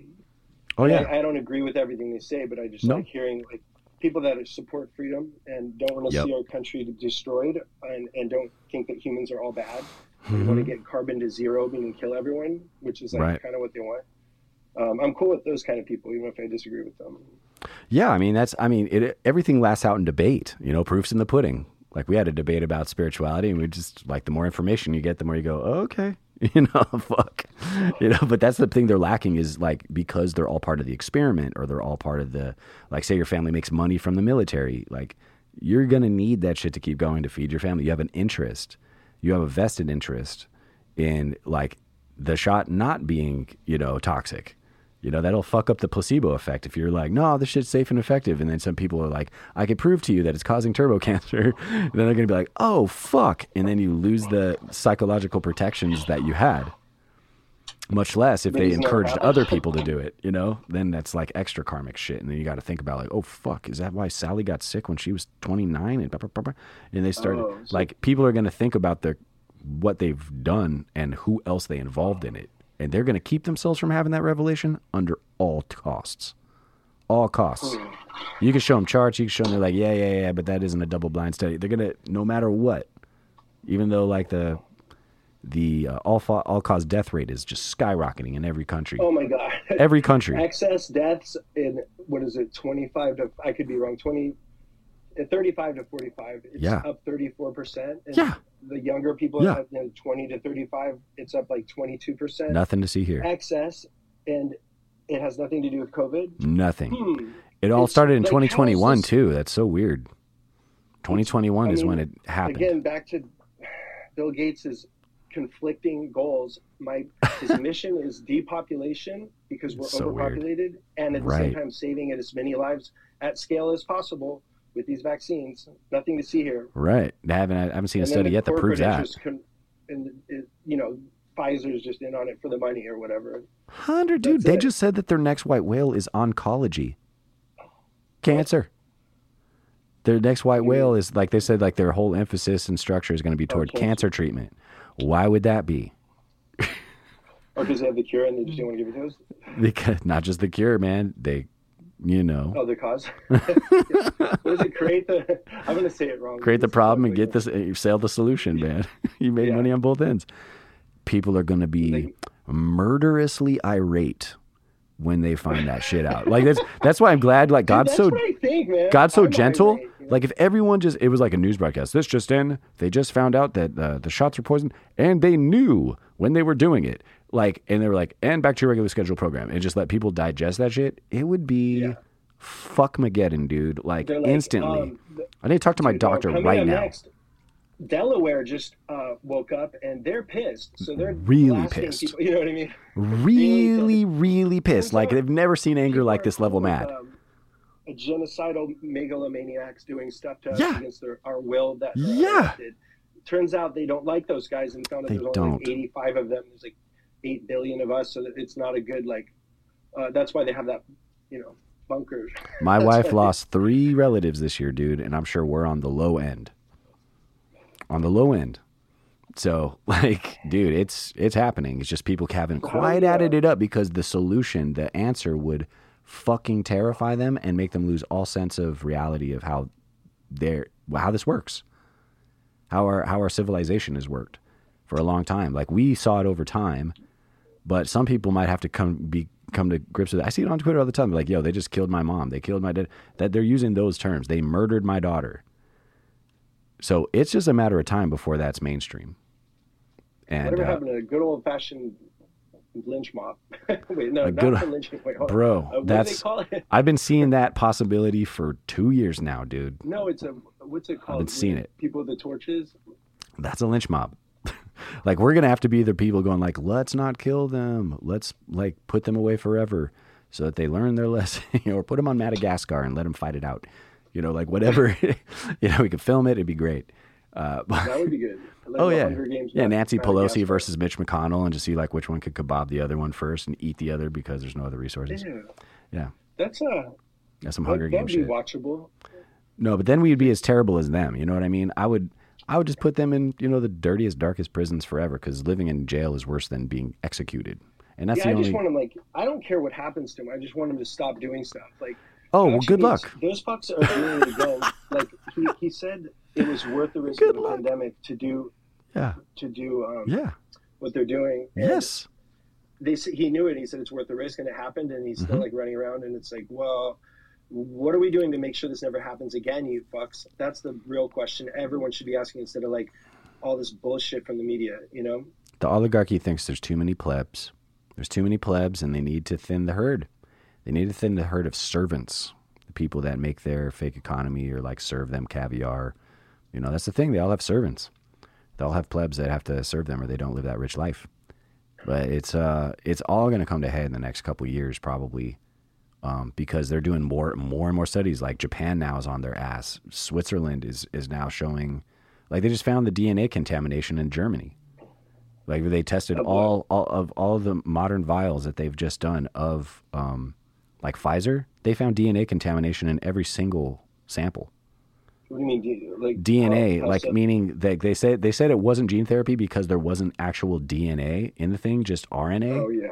Oh yeah. I, I don't agree with everything they say, but I just No. like hearing like people that support freedom and don't want to Yep. see our country destroyed and, and don't think that humans are all bad. They want to get carbon to zero, meaning kill everyone, which is like Right. kind of what they want. Um, I'm cool with those kind of people, even if I disagree with them. Yeah, I mean that's I mean it everything lasts out in debate. You know, proofs in the pudding. Like we had a debate about spirituality, and we just like the more information you get, the more you go, oh, okay, you know, fuck, you know. But that's the thing they're lacking is like because they're all part of the experiment, or they're all part of the like. Say your family makes money from the military, like you're gonna need that shit to keep going to feed your family. You have an interest, you have a vested interest in like the shot not being you know toxic. You know, that'll fuck up the placebo effect if you're like, no, this shit's safe and effective. And then some people are like, I could prove to you that it's causing turbo cancer. then they're going to be like, oh, fuck. And then you lose the psychological protections that you had. Much less if they encouraged other people to do it, you know, then that's like extra karmic shit. And then you got to think about like, oh, fuck, is that why Sally got sick when she was 29? And, blah, blah, blah, blah. and they started, Oh, like, people are going to think about their what they've done and who else they involved in it. And they're going to keep themselves from having that revelation under all costs. All costs. Hmm. You can show them charts. You can show them they're like, yeah, yeah, yeah, but that isn't a double blind study. They're going to, no matter what, even though like the the uh, all fa- all cause death rate is just skyrocketing in every country. Oh my god! Every country. Excess deaths in what is it? 25 to I could be wrong. 20, uh, 35 to 45. It's Yeah. up 34 percent. Yeah. The younger people, Yeah. uh, you know, 20 to 35, it's up like 22 percent. Nothing to see here. Excess, and it has nothing to do with COVID. Nothing. Hmm. It all It's started in like, 2021 this- too. That's so weird. 2021 I is mean, when it happened. Again, back to Bill Gates' conflicting goals. My his mission is depopulation because we're So weird. overpopulated, and at the Right. same time saving as many lives at scale as possible with these vaccines. Nothing to see here. Right. I haven't I haven't seen a And then study the yet that proves that. Con- and it, you know, Pfizer's just in on it for the money or whatever. Hundred dude, they it. just said that their next white whale is oncology. Cancer. Their next white whale is like they said like their whole emphasis and structure is going to be toward oh, cancer. cancer treatment. Why would that be? Oh, or because they have the cure and they just don't want to give it to us. Because not just the cure, man. They, you know, Oh, the cause. is it? Create the. I'm going to say it wrong. create the problem and get this, uh, sell the solution, man. you made Yeah. money on both ends. People are going to be They- murderously irate when they find that shit out. Like that's that's why I'm glad. Like Dude, God's that's so think, man. God's so I'm gentle. irate, you know? Like if everyone just, it was like a news broadcast. This just in, they just found out that uh, the shots were poisoned, and they knew when they were doing it. Like, and they were like, and back to your regular schedule program, and just let people digest that shit. It would be Yeah. fuck Mageddon, dude. Like, like, instantly. um, I need to talk to my dude, doctor right now. Next, Delaware just uh, woke up and they're pissed. So they're Really pissed. People, you know what I mean? Really, really pissed. Like they've never seen anger like this level mad. um, a genocidal megalomaniacs doing stuff to us Yeah. against their, our will that Yeah. elected. Turns out they don't like those guys and found out They there's only like don't. 85 of them. There's like 8 billion of us. So that it's not a good, like, uh, that's why they have that, you know, bunker. My wife lost three relatives this year, dude, and I'm sure we're on the low end. On the low end. So, like, dude, it's it's happening. It's just people haven't quite added it up because the solution, the answer would fucking terrify them and make them lose all sense of reality of how their how this works. How our how our civilization has worked for a long time. Like we saw it over time, but some people might have to come be come to grips with it. I see it on Twitter all the time. Like, yo, they just killed my mom. They killed my dad. That they're using those terms. They murdered my daughter. So it's just a matter of time before that's mainstream. And Whatever uh, happened to a good old fashioned lynch mob? Wait, no, not good- lynching. Wait, bro. Uh, that's- they call it? I've been seeing that possibility for two years now, dude. No, it's a what's it called? I've seen it. People with the torches. That's a lynch mob. Like we're gonna have to be the people going like, let's not kill them. Let's like put them away forever so that they learn their lesson, you know, or put them on Madagascar and let them fight it out. You know, like whatever. you know, we could film it. It'd be great. Uh, That would be good. Oh yeah, yeah. Nancy Pelosi versus Mitch McConnell, and just see like which one could kebab the other one first and eat the other because there's no other resources. Yeah, Yeah, that's a that's some that, Hunger that'd Games be shit. watchable. No, but then we'd be as terrible as them. You know what I mean? I would, I would just put them in, you know, the dirtiest, darkest prisons forever because living in jail is worse than being executed. And that's yeah, the I only. just want them like I don't care what happens to them. I just want them to stop doing stuff. Like oh well, good luck. Those fucks are doing to go. like he, he said, it was worth the risk Good of the luck. pandemic to do Yeah, to do um, yeah, what they're doing. And yes, they he knew it. He said it's worth the risk, and it happened. And he's still Mhm. like running around, and it's like, well, what are we doing to make sure this never happens again, you fucks? That's the real question everyone should be asking instead of like all this bullshit from the media. You know? the oligarchy thinks there's too many plebs. There's too many plebs, and they need to thin the herd. They need to thin the herd of servants, the people that make their fake economy or like serve them caviar. You know, that's the thing. They all have servants. They all have plebs that have to serve them, or they don't live that rich life. But it's uh, it's all to come to head in the next couple years, probably, um, because they're doing more, more and more studies. Like Japan now is on their ass. Switzerland is is now showing, like they just found the DNA contamination in Germany. Like they tested all, all of all of the modern vials that they've just done of, um, like Pfizer. They found DNA contamination in every single sample. What do you mean, like DNA, how like so? meaning that they said they said it wasn't gene therapy because there wasn't actual DNA in the thing, just RNA. Oh yeah.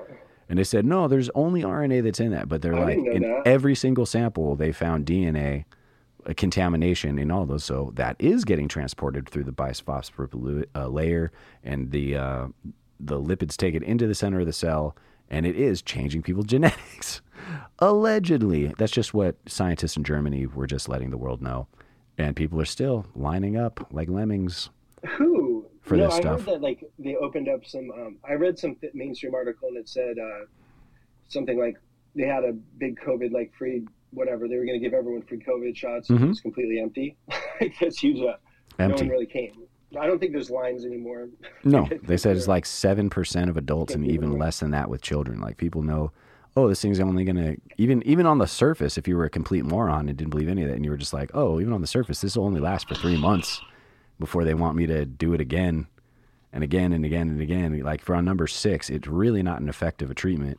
And they said no, there's only RNA that's in that. But they're I like in that. every single sample they found DNA uh, contamination in all those. So that is getting transported through the bisphosphoryl uh, layer, and the uh, the lipids take it into the center of the cell, and it is changing people's genetics. Allegedly, that's just what scientists in Germany were just letting the world know, and people are still lining up like lemmings. Who? For no, this I stuff. heard that like they opened up some. Um, I read some mainstream article and it said uh, something like they had a big COVID like free whatever. They were going to give everyone free COVID shots. Mhm. It was completely empty. Like, That's huge. Uh, no Empty. one really came. I don't think there's lines anymore. No, they said it's like seven percent of adults and even less than that with children. Like people know, oh, this thing's only gonna even even on the surface. If you were a complete moron and didn't believe any of that, and you were just like, oh, even on the surface, this will only last for three months before they want me to do it again and again and again and again. Like for on number six, it's really not an effective treatment.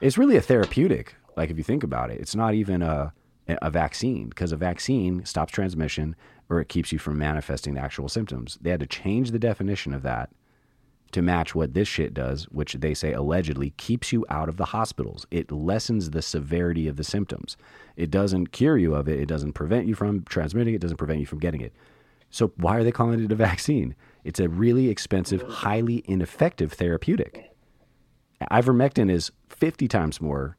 It's really a therapeutic. Like if you think about it, it's not even a a vaccine because a vaccine stops transmission or it keeps you from manifesting the actual symptoms. They had to change the definition of that to match what this shit does, which they say allegedly keeps you out of the hospitals. It lessens the severity of the symptoms. It doesn't cure you of it. It doesn't prevent you from transmitting it. It doesn't prevent you from getting it. So why are they calling it a vaccine? It's a really expensive, highly ineffective therapeutic. Ivermectin is 50 times more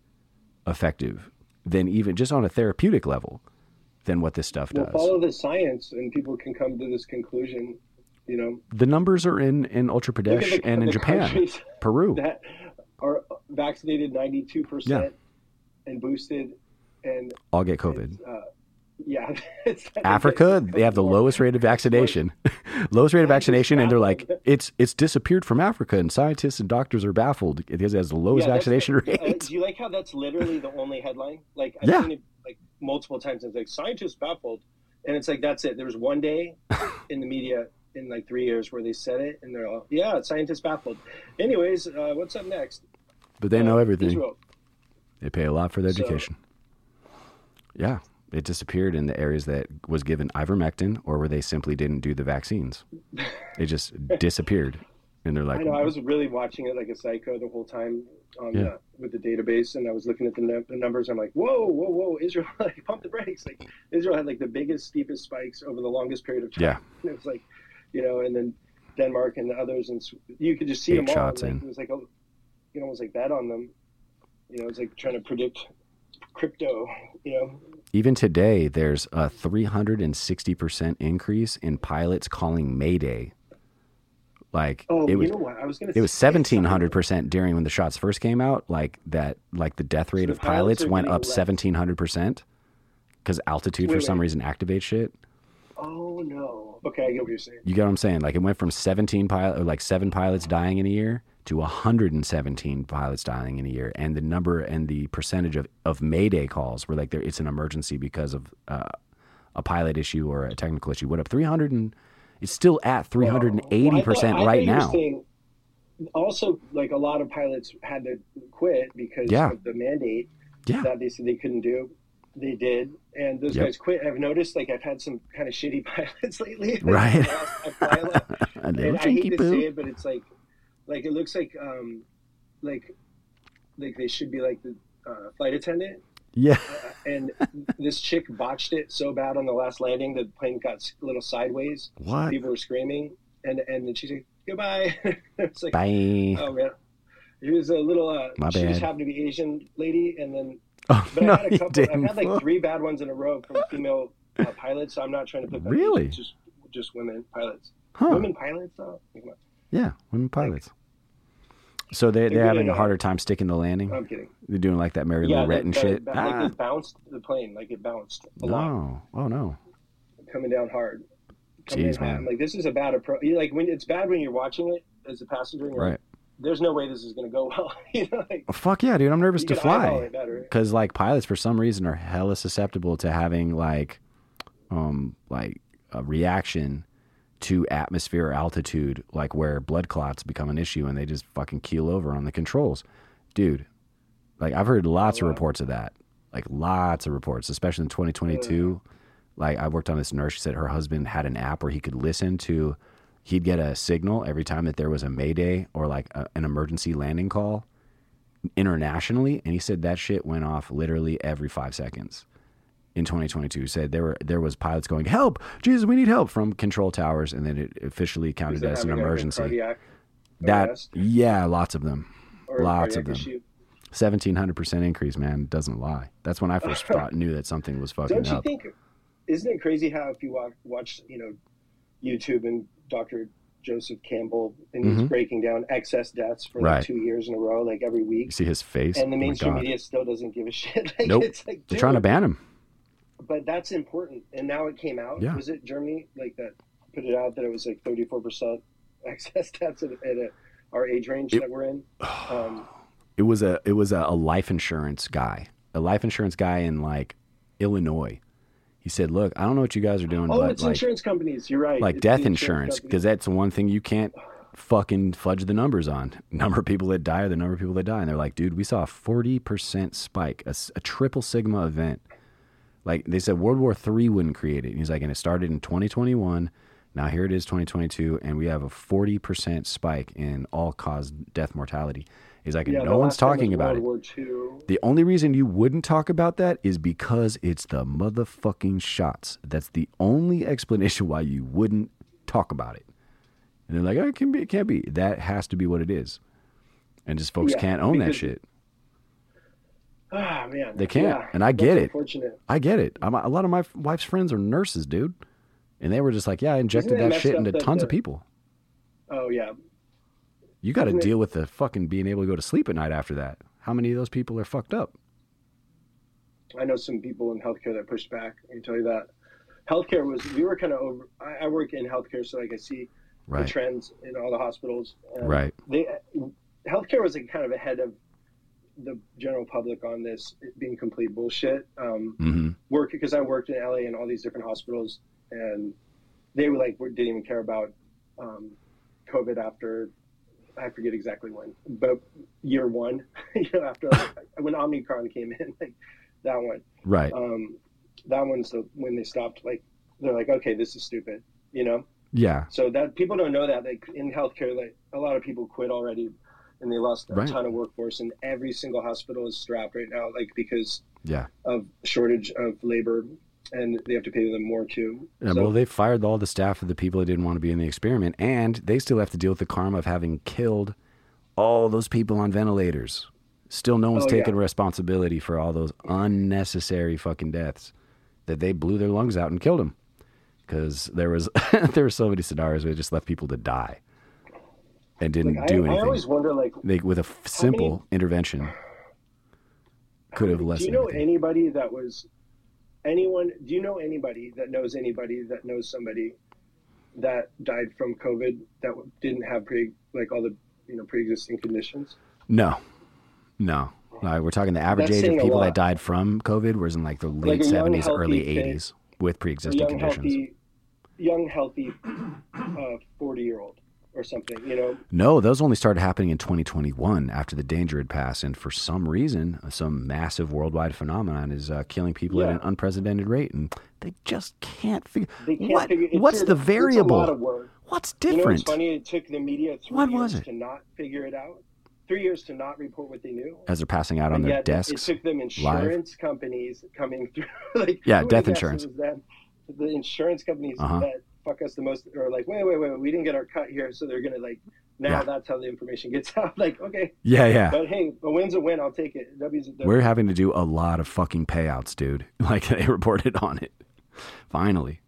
effective than even just on a therapeutic level than what this stuff does. Well, follow the science, and people can come to this conclusion. You know, the numbers are in in Uttar Pradesh the- and in Japan, Peru. that are vaccinated 92 percent and boosted, and all get COVID. uh, yeah, it's, Africa, they have the lowest rate of vaccination, lowest rate of vaccination, and they're like, it's it's disappeared from Africa, and scientists and doctors are baffled because it has the lowest Yeah, vaccination the- uh, rate. Do you like how that's literally the only headline? Like I've Yeah. seen it like multiple times. It's like scientists baffled, and it's like that's it. There was one day in the media in like three years where they said it, and they're all yeah, scientists baffled. Anyways, uh, what's up next? But they know Uh, everything. Israel. They pay a lot for their So- education. Yeah, it disappeared in the areas that was given ivermectin, or where they simply didn't do the vaccines. It just disappeared, and they're like, I know. I was really watching it like a psycho the whole time on Yeah. the, with the database, and I was looking at the, num- the numbers. I'm like, whoa, whoa, whoa! Israel, like, pump the brakes! Like Israel had like the biggest, steepest spikes over the longest period of time. Yeah. And it was like, you know, and then Denmark and the others, and you could just see Eight them all. shots and, in. like, It was like, a, you know, almost like that on them. You know, it's like trying to predict crypto. You know, Even today, there's a 360% increase in pilots calling Mayday. Like oh, it was you know what? I was gonna. it was 1700% during when the shots first came out, like that like the death rate the of pilots pilots went up less. 1700% cuz altitude Wait, for some wait. reason activates shit. Oh no. Okay, I get what you're saying. You get what I'm saying? Like it went from 17 pilot, or like seven pilots dying in a year to 117 pilots dying in a year, and the number and the percentage of of Mayday calls were like there. It's an emergency because of uh, a pilot issue or a technical issue. Went up 300 and it's still at 380 well, percent right thought you were now. Also, like a lot of pilots had to quit because Yeah. of the mandate Yeah, that they said they couldn't do. They did, and those Yep. guys quit. I've noticed, like I've had some kind of shitty pilots lately. Right. I fly a lot, a little and I hate to poo. say it, but it's like, like it looks like, um, like, like they should be like the uh, flight attendant. Yeah, Uh, and this chick botched it so bad on the last landing, the plane got a little sideways. what? People were screaming, and and then she's like, "Goodbye." it's like, Bye. oh man, it was a little. Uh, My she just happened to be Asian lady, and then Oh, but no, i had a couple i've had like three bad ones in a row from female uh, pilots. So I'm not trying to put Really? Just just women pilots. Huh. Women pilots, though. Come on. Yeah, women pilots. So they They're they're having a harder time sticking the landing. I'm kidding. They're doing like that Mary Yeah, Lou Retton shit. that- Ah. like it bounced the plane, like it bounced a lot, No, oh no. coming down hard. Coming Jeez, in man. I'm like this is a bad approach. Like when it's bad when you're watching it as a passenger. And Right. like, There's no way this is going to go well. you know, like Oh, fuck yeah, dude. I'm nervous to fly because like pilots for some reason are hella susceptible to having like, um, like a reaction to atmosphere or altitude, like where blood clots become an issue and they just fucking keel over on the controls, dude. Like I've heard lots of wow. reports of that, like lots of reports, especially in 2022. Like I worked on this nurse. She said her husband had an app where he could listen to. He'd get a signal every time that there was a mayday or like a, an emergency landing call internationally, and he said that shit went off literally every five seconds in 2022. Said there were there was pilots going help, Jesus, we need help from control towers, and then it officially counted as an emergency. That arrest yeah, lots of them. or lots of them. issue? Seventeen hundred percent increase, man. Doesn't lie. That's when I first thought, knew that something was fucking Don't you up. think? Isn't it crazy how if you watch, watch you know, YouTube and Dr. Joseph Campbell and he's Mhm. breaking down excess deaths for Right. like two years in a row, like every You week, see his face. and the Oh mainstream God. media still doesn't give a shit. like, Nope. It's like, They're trying to ban him. But that's important, and now it came out. Yeah. Was it Germany like that put it out that it was like thirty four percent excess deaths at, at a, our age range It- that we're in? Um, It was a it was a, a life insurance guy, a life insurance guy in like Illinois. He said, "Look, I don't know what you guys are doing, oh, but it's like insurance companies. You're right. like It's death insurance because that's the one thing you can't fucking fudge the numbers on. Number of people that die are the number of people that die, and they're like, dude, we saw a forty percent spike, a triple sigma event. Like they said, World War Three wouldn't create it. And he's like, and it started in 2021. Now here it is, 2022, and we have a 40 percent spike in all cause death mortality. He's like, and Yeah, no one's last time was talking about it. World II. The only reason you wouldn't talk about that is because it's the motherfucking shots. That's the only explanation why you wouldn't talk about it. And they're like, oh, it can be, it can't be. That has to be what it is. And just folks Yeah, can't own that shit. Ah man, They can't, Yeah, and I get it. I get it. I'm, a lot of my wife's friends are nurses, dude. And they were just like, yeah, I injected that shit into tons of people. Oh yeah, You got to Isn't it- deal with the fucking being able to go to sleep at night after that. How many of those people are fucked up? I know some people in healthcare that pushed back. I can tell you that. Healthcare was we were kind of over. I, I work in healthcare, so like I see the trends in all the hospitals. Right. They healthcare was like kind of ahead of the general public on this being complete bullshit. Um, hmm work because I worked in LA and all these different hospitals, and they were like didn't even care about um, COVID after I forget exactly when, but year one, you know, after when Omicron came in, like that one, Right. um, that one's the when they stopped. Like they're like, okay, this is stupid, you know. Yeah. So that people don't know that like in healthcare, like a lot of people quit already, and they lost a Right. ton of workforce, and every single hospital is strapped right now, like because Yeah. of shortage of labor and they have to pay them more too. Yeah, So- well, they fired all the staff of the people that didn't want to be in the experiment, and they still have to deal with the karma of having killed all those people on ventilators. Still, no one's Oh, yeah. taking responsibility for all those unnecessary fucking deaths that they blew their lungs out and killed them. Because there was there were so many scenarios where they just left people to die and didn't like, do I, I anything. always wonder, like, they with a f- simple intervention could have lessened. do you know everything. anybody that was anyone? Do you know anybody that knows anybody that knows somebody that died from COVID that didn't have pre like all the you know pre-existing conditions? No, no. Uh, we're talking the average That's age of people that died from COVID was in like the late young, 70s, early 80s with pre-existing young conditions. healthy, young healthy, uh, forty-year-old or something. You know, No, those only started happening in 2021 after the danger had passed, and for some reason, some massive worldwide phenomenon is uh, killing people at an unprecedented rate, and they just can't figure. what, figure. What's the It's variable? lot of work. What's You know different? funny? It took the media three What years to not figure it out. Three years to not report what they knew. As they're passing out on But their yet desks. It took them insurance companies coming through. like, Yeah, death insurance. It was them? The insurance companies Uh-huh. that fuck us the most or like, wait, wait, wait, we didn't get our cut here, so they're gonna like. Now Yeah. that's how the information gets out. Like, okay, Yeah, yeah. but hey, a win's a win. I'll take it. W's a W. We're having to do a lot of fucking payouts, dude. Like they reported on it. Finally.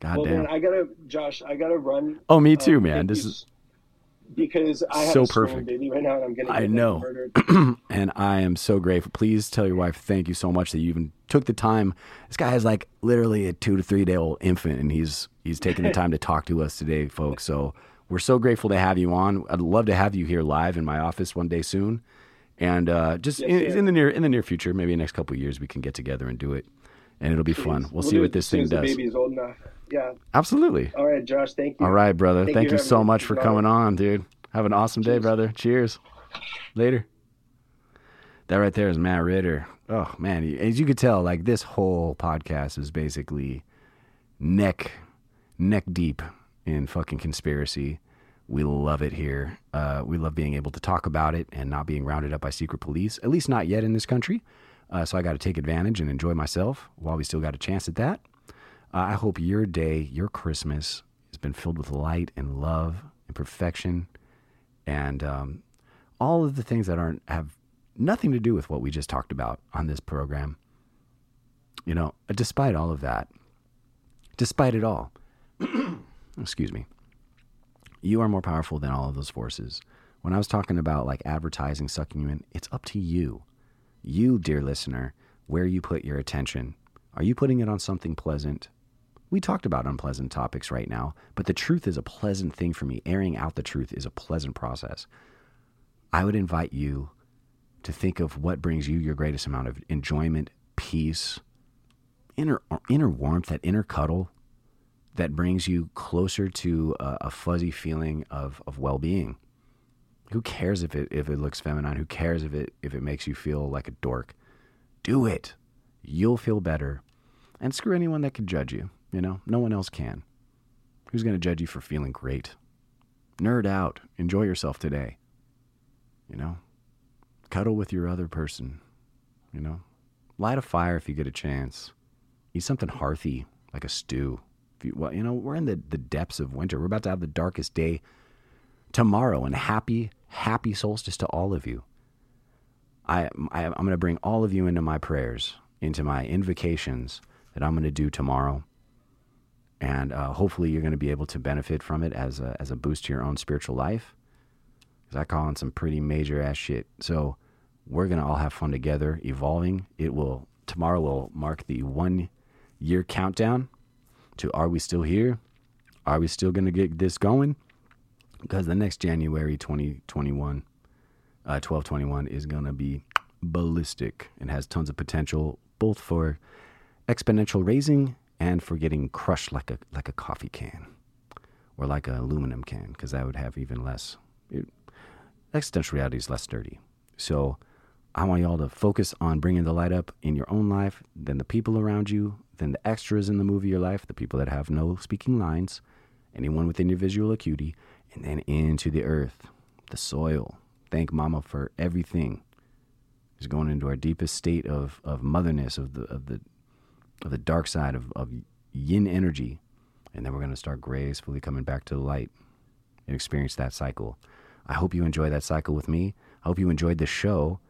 God well, damn. then I gotta, Josh. I gotta run. oh, me too, um, man. This you is because I have so perfect. baby right now, and I'm gonna. I know. murdered. and I am so grateful. Please tell your wife thank you so much that you even took the time. This guy has like literally a two to three day old infant, and he's he's taking the time to talk to us today, folks. So we're so grateful to have you on. I'd love to have you here live in my office one day soon, and uh, just Yes, in, in the near in the near future, maybe next couple of years, we can get together and do it, and it'll be fun. We'll, see do what this thing does. baby's old enough. Yeah. Absolutely. All right, Josh. Thank you. All right, brother. Thank Thank, you you, so much for coming on, dude. Have an awesome day, brother. Cheers. Later. That right there is Matt Ritter. Oh man, as you could tell, like this whole podcast is basically neck neck deep in fucking conspiracy. We love it here. Uh, we love being able to talk about it and not being rounded up by secret police. At least not yet in this country. Uh, so I got to take advantage and enjoy myself while we still got a chance at that. Uh, I hope your day, your Christmas, has been filled with light and love and perfection, and um, all of the things that aren't have nothing to do with what we just talked about on this program. You know, despite all of that, despite it all, excuse me, you are more powerful than all of those forces. When I was talking about like advertising sucking you in, it's up to you. You, dear listener, where you put your attention. Are you putting it on something pleasant? We talked about unpleasant topics right now, but the truth is a pleasant thing for me. Airing out the truth is a pleasant process. I would invite you to think of what brings you your greatest amount of enjoyment, peace, inner inner warmth, that inner cuddle that brings you closer to a, a fuzzy feeling of, of well being. Who cares if it if it looks feminine? Who cares if it if it makes you feel like a dork? Do it. You'll feel better. And screw anyone that could judge you. You know, no one else can. Who's going to judge you for feeling great? Nerd out. Enjoy yourself today. You know, cuddle with your other person. You know, light a fire if you get a chance. Eat something hearty, like a stew. If you, well, you know, we're in the, the depths of winter. We're about to have the darkest day tomorrow, and happy, happy solstice to all of you. I, I I'm going to bring all of you into my prayers, into my invocations that I'm going to do tomorrow, and uh, hopefully you're going to be able to benefit from it as a as a boost to your own spiritual life. Because I call on some pretty major ass shit. So we're going to all have fun together, evolving. It will tomorrow will mark the one year countdown to Are We Still Here? Are we still going to get this going? Because the next January 2021, uh, 1221 is going to be ballistic and has tons of potential both for exponential raising and for getting crushed like a like a coffee can or like an aluminum can because that would have even less it, existential reality is less sturdy. So i want y'all to focus on bringing the light up in your own life then the people around you then the extras in the movie of your life the people that have no speaking lines anyone within your visual acuity and into the earth the soil. Thank mama for everything. Is going into our deepest state of, of motherness of the of the of the dark side of, of yin energy. And then we're going to start gracefully coming back to the light and experience that cycle. I hope you enjoy that cycle with me. I hope you enjoyed this show.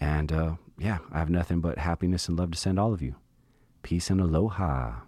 And uh, yeah i have nothing but happiness and love to send all of you. Peace and aloha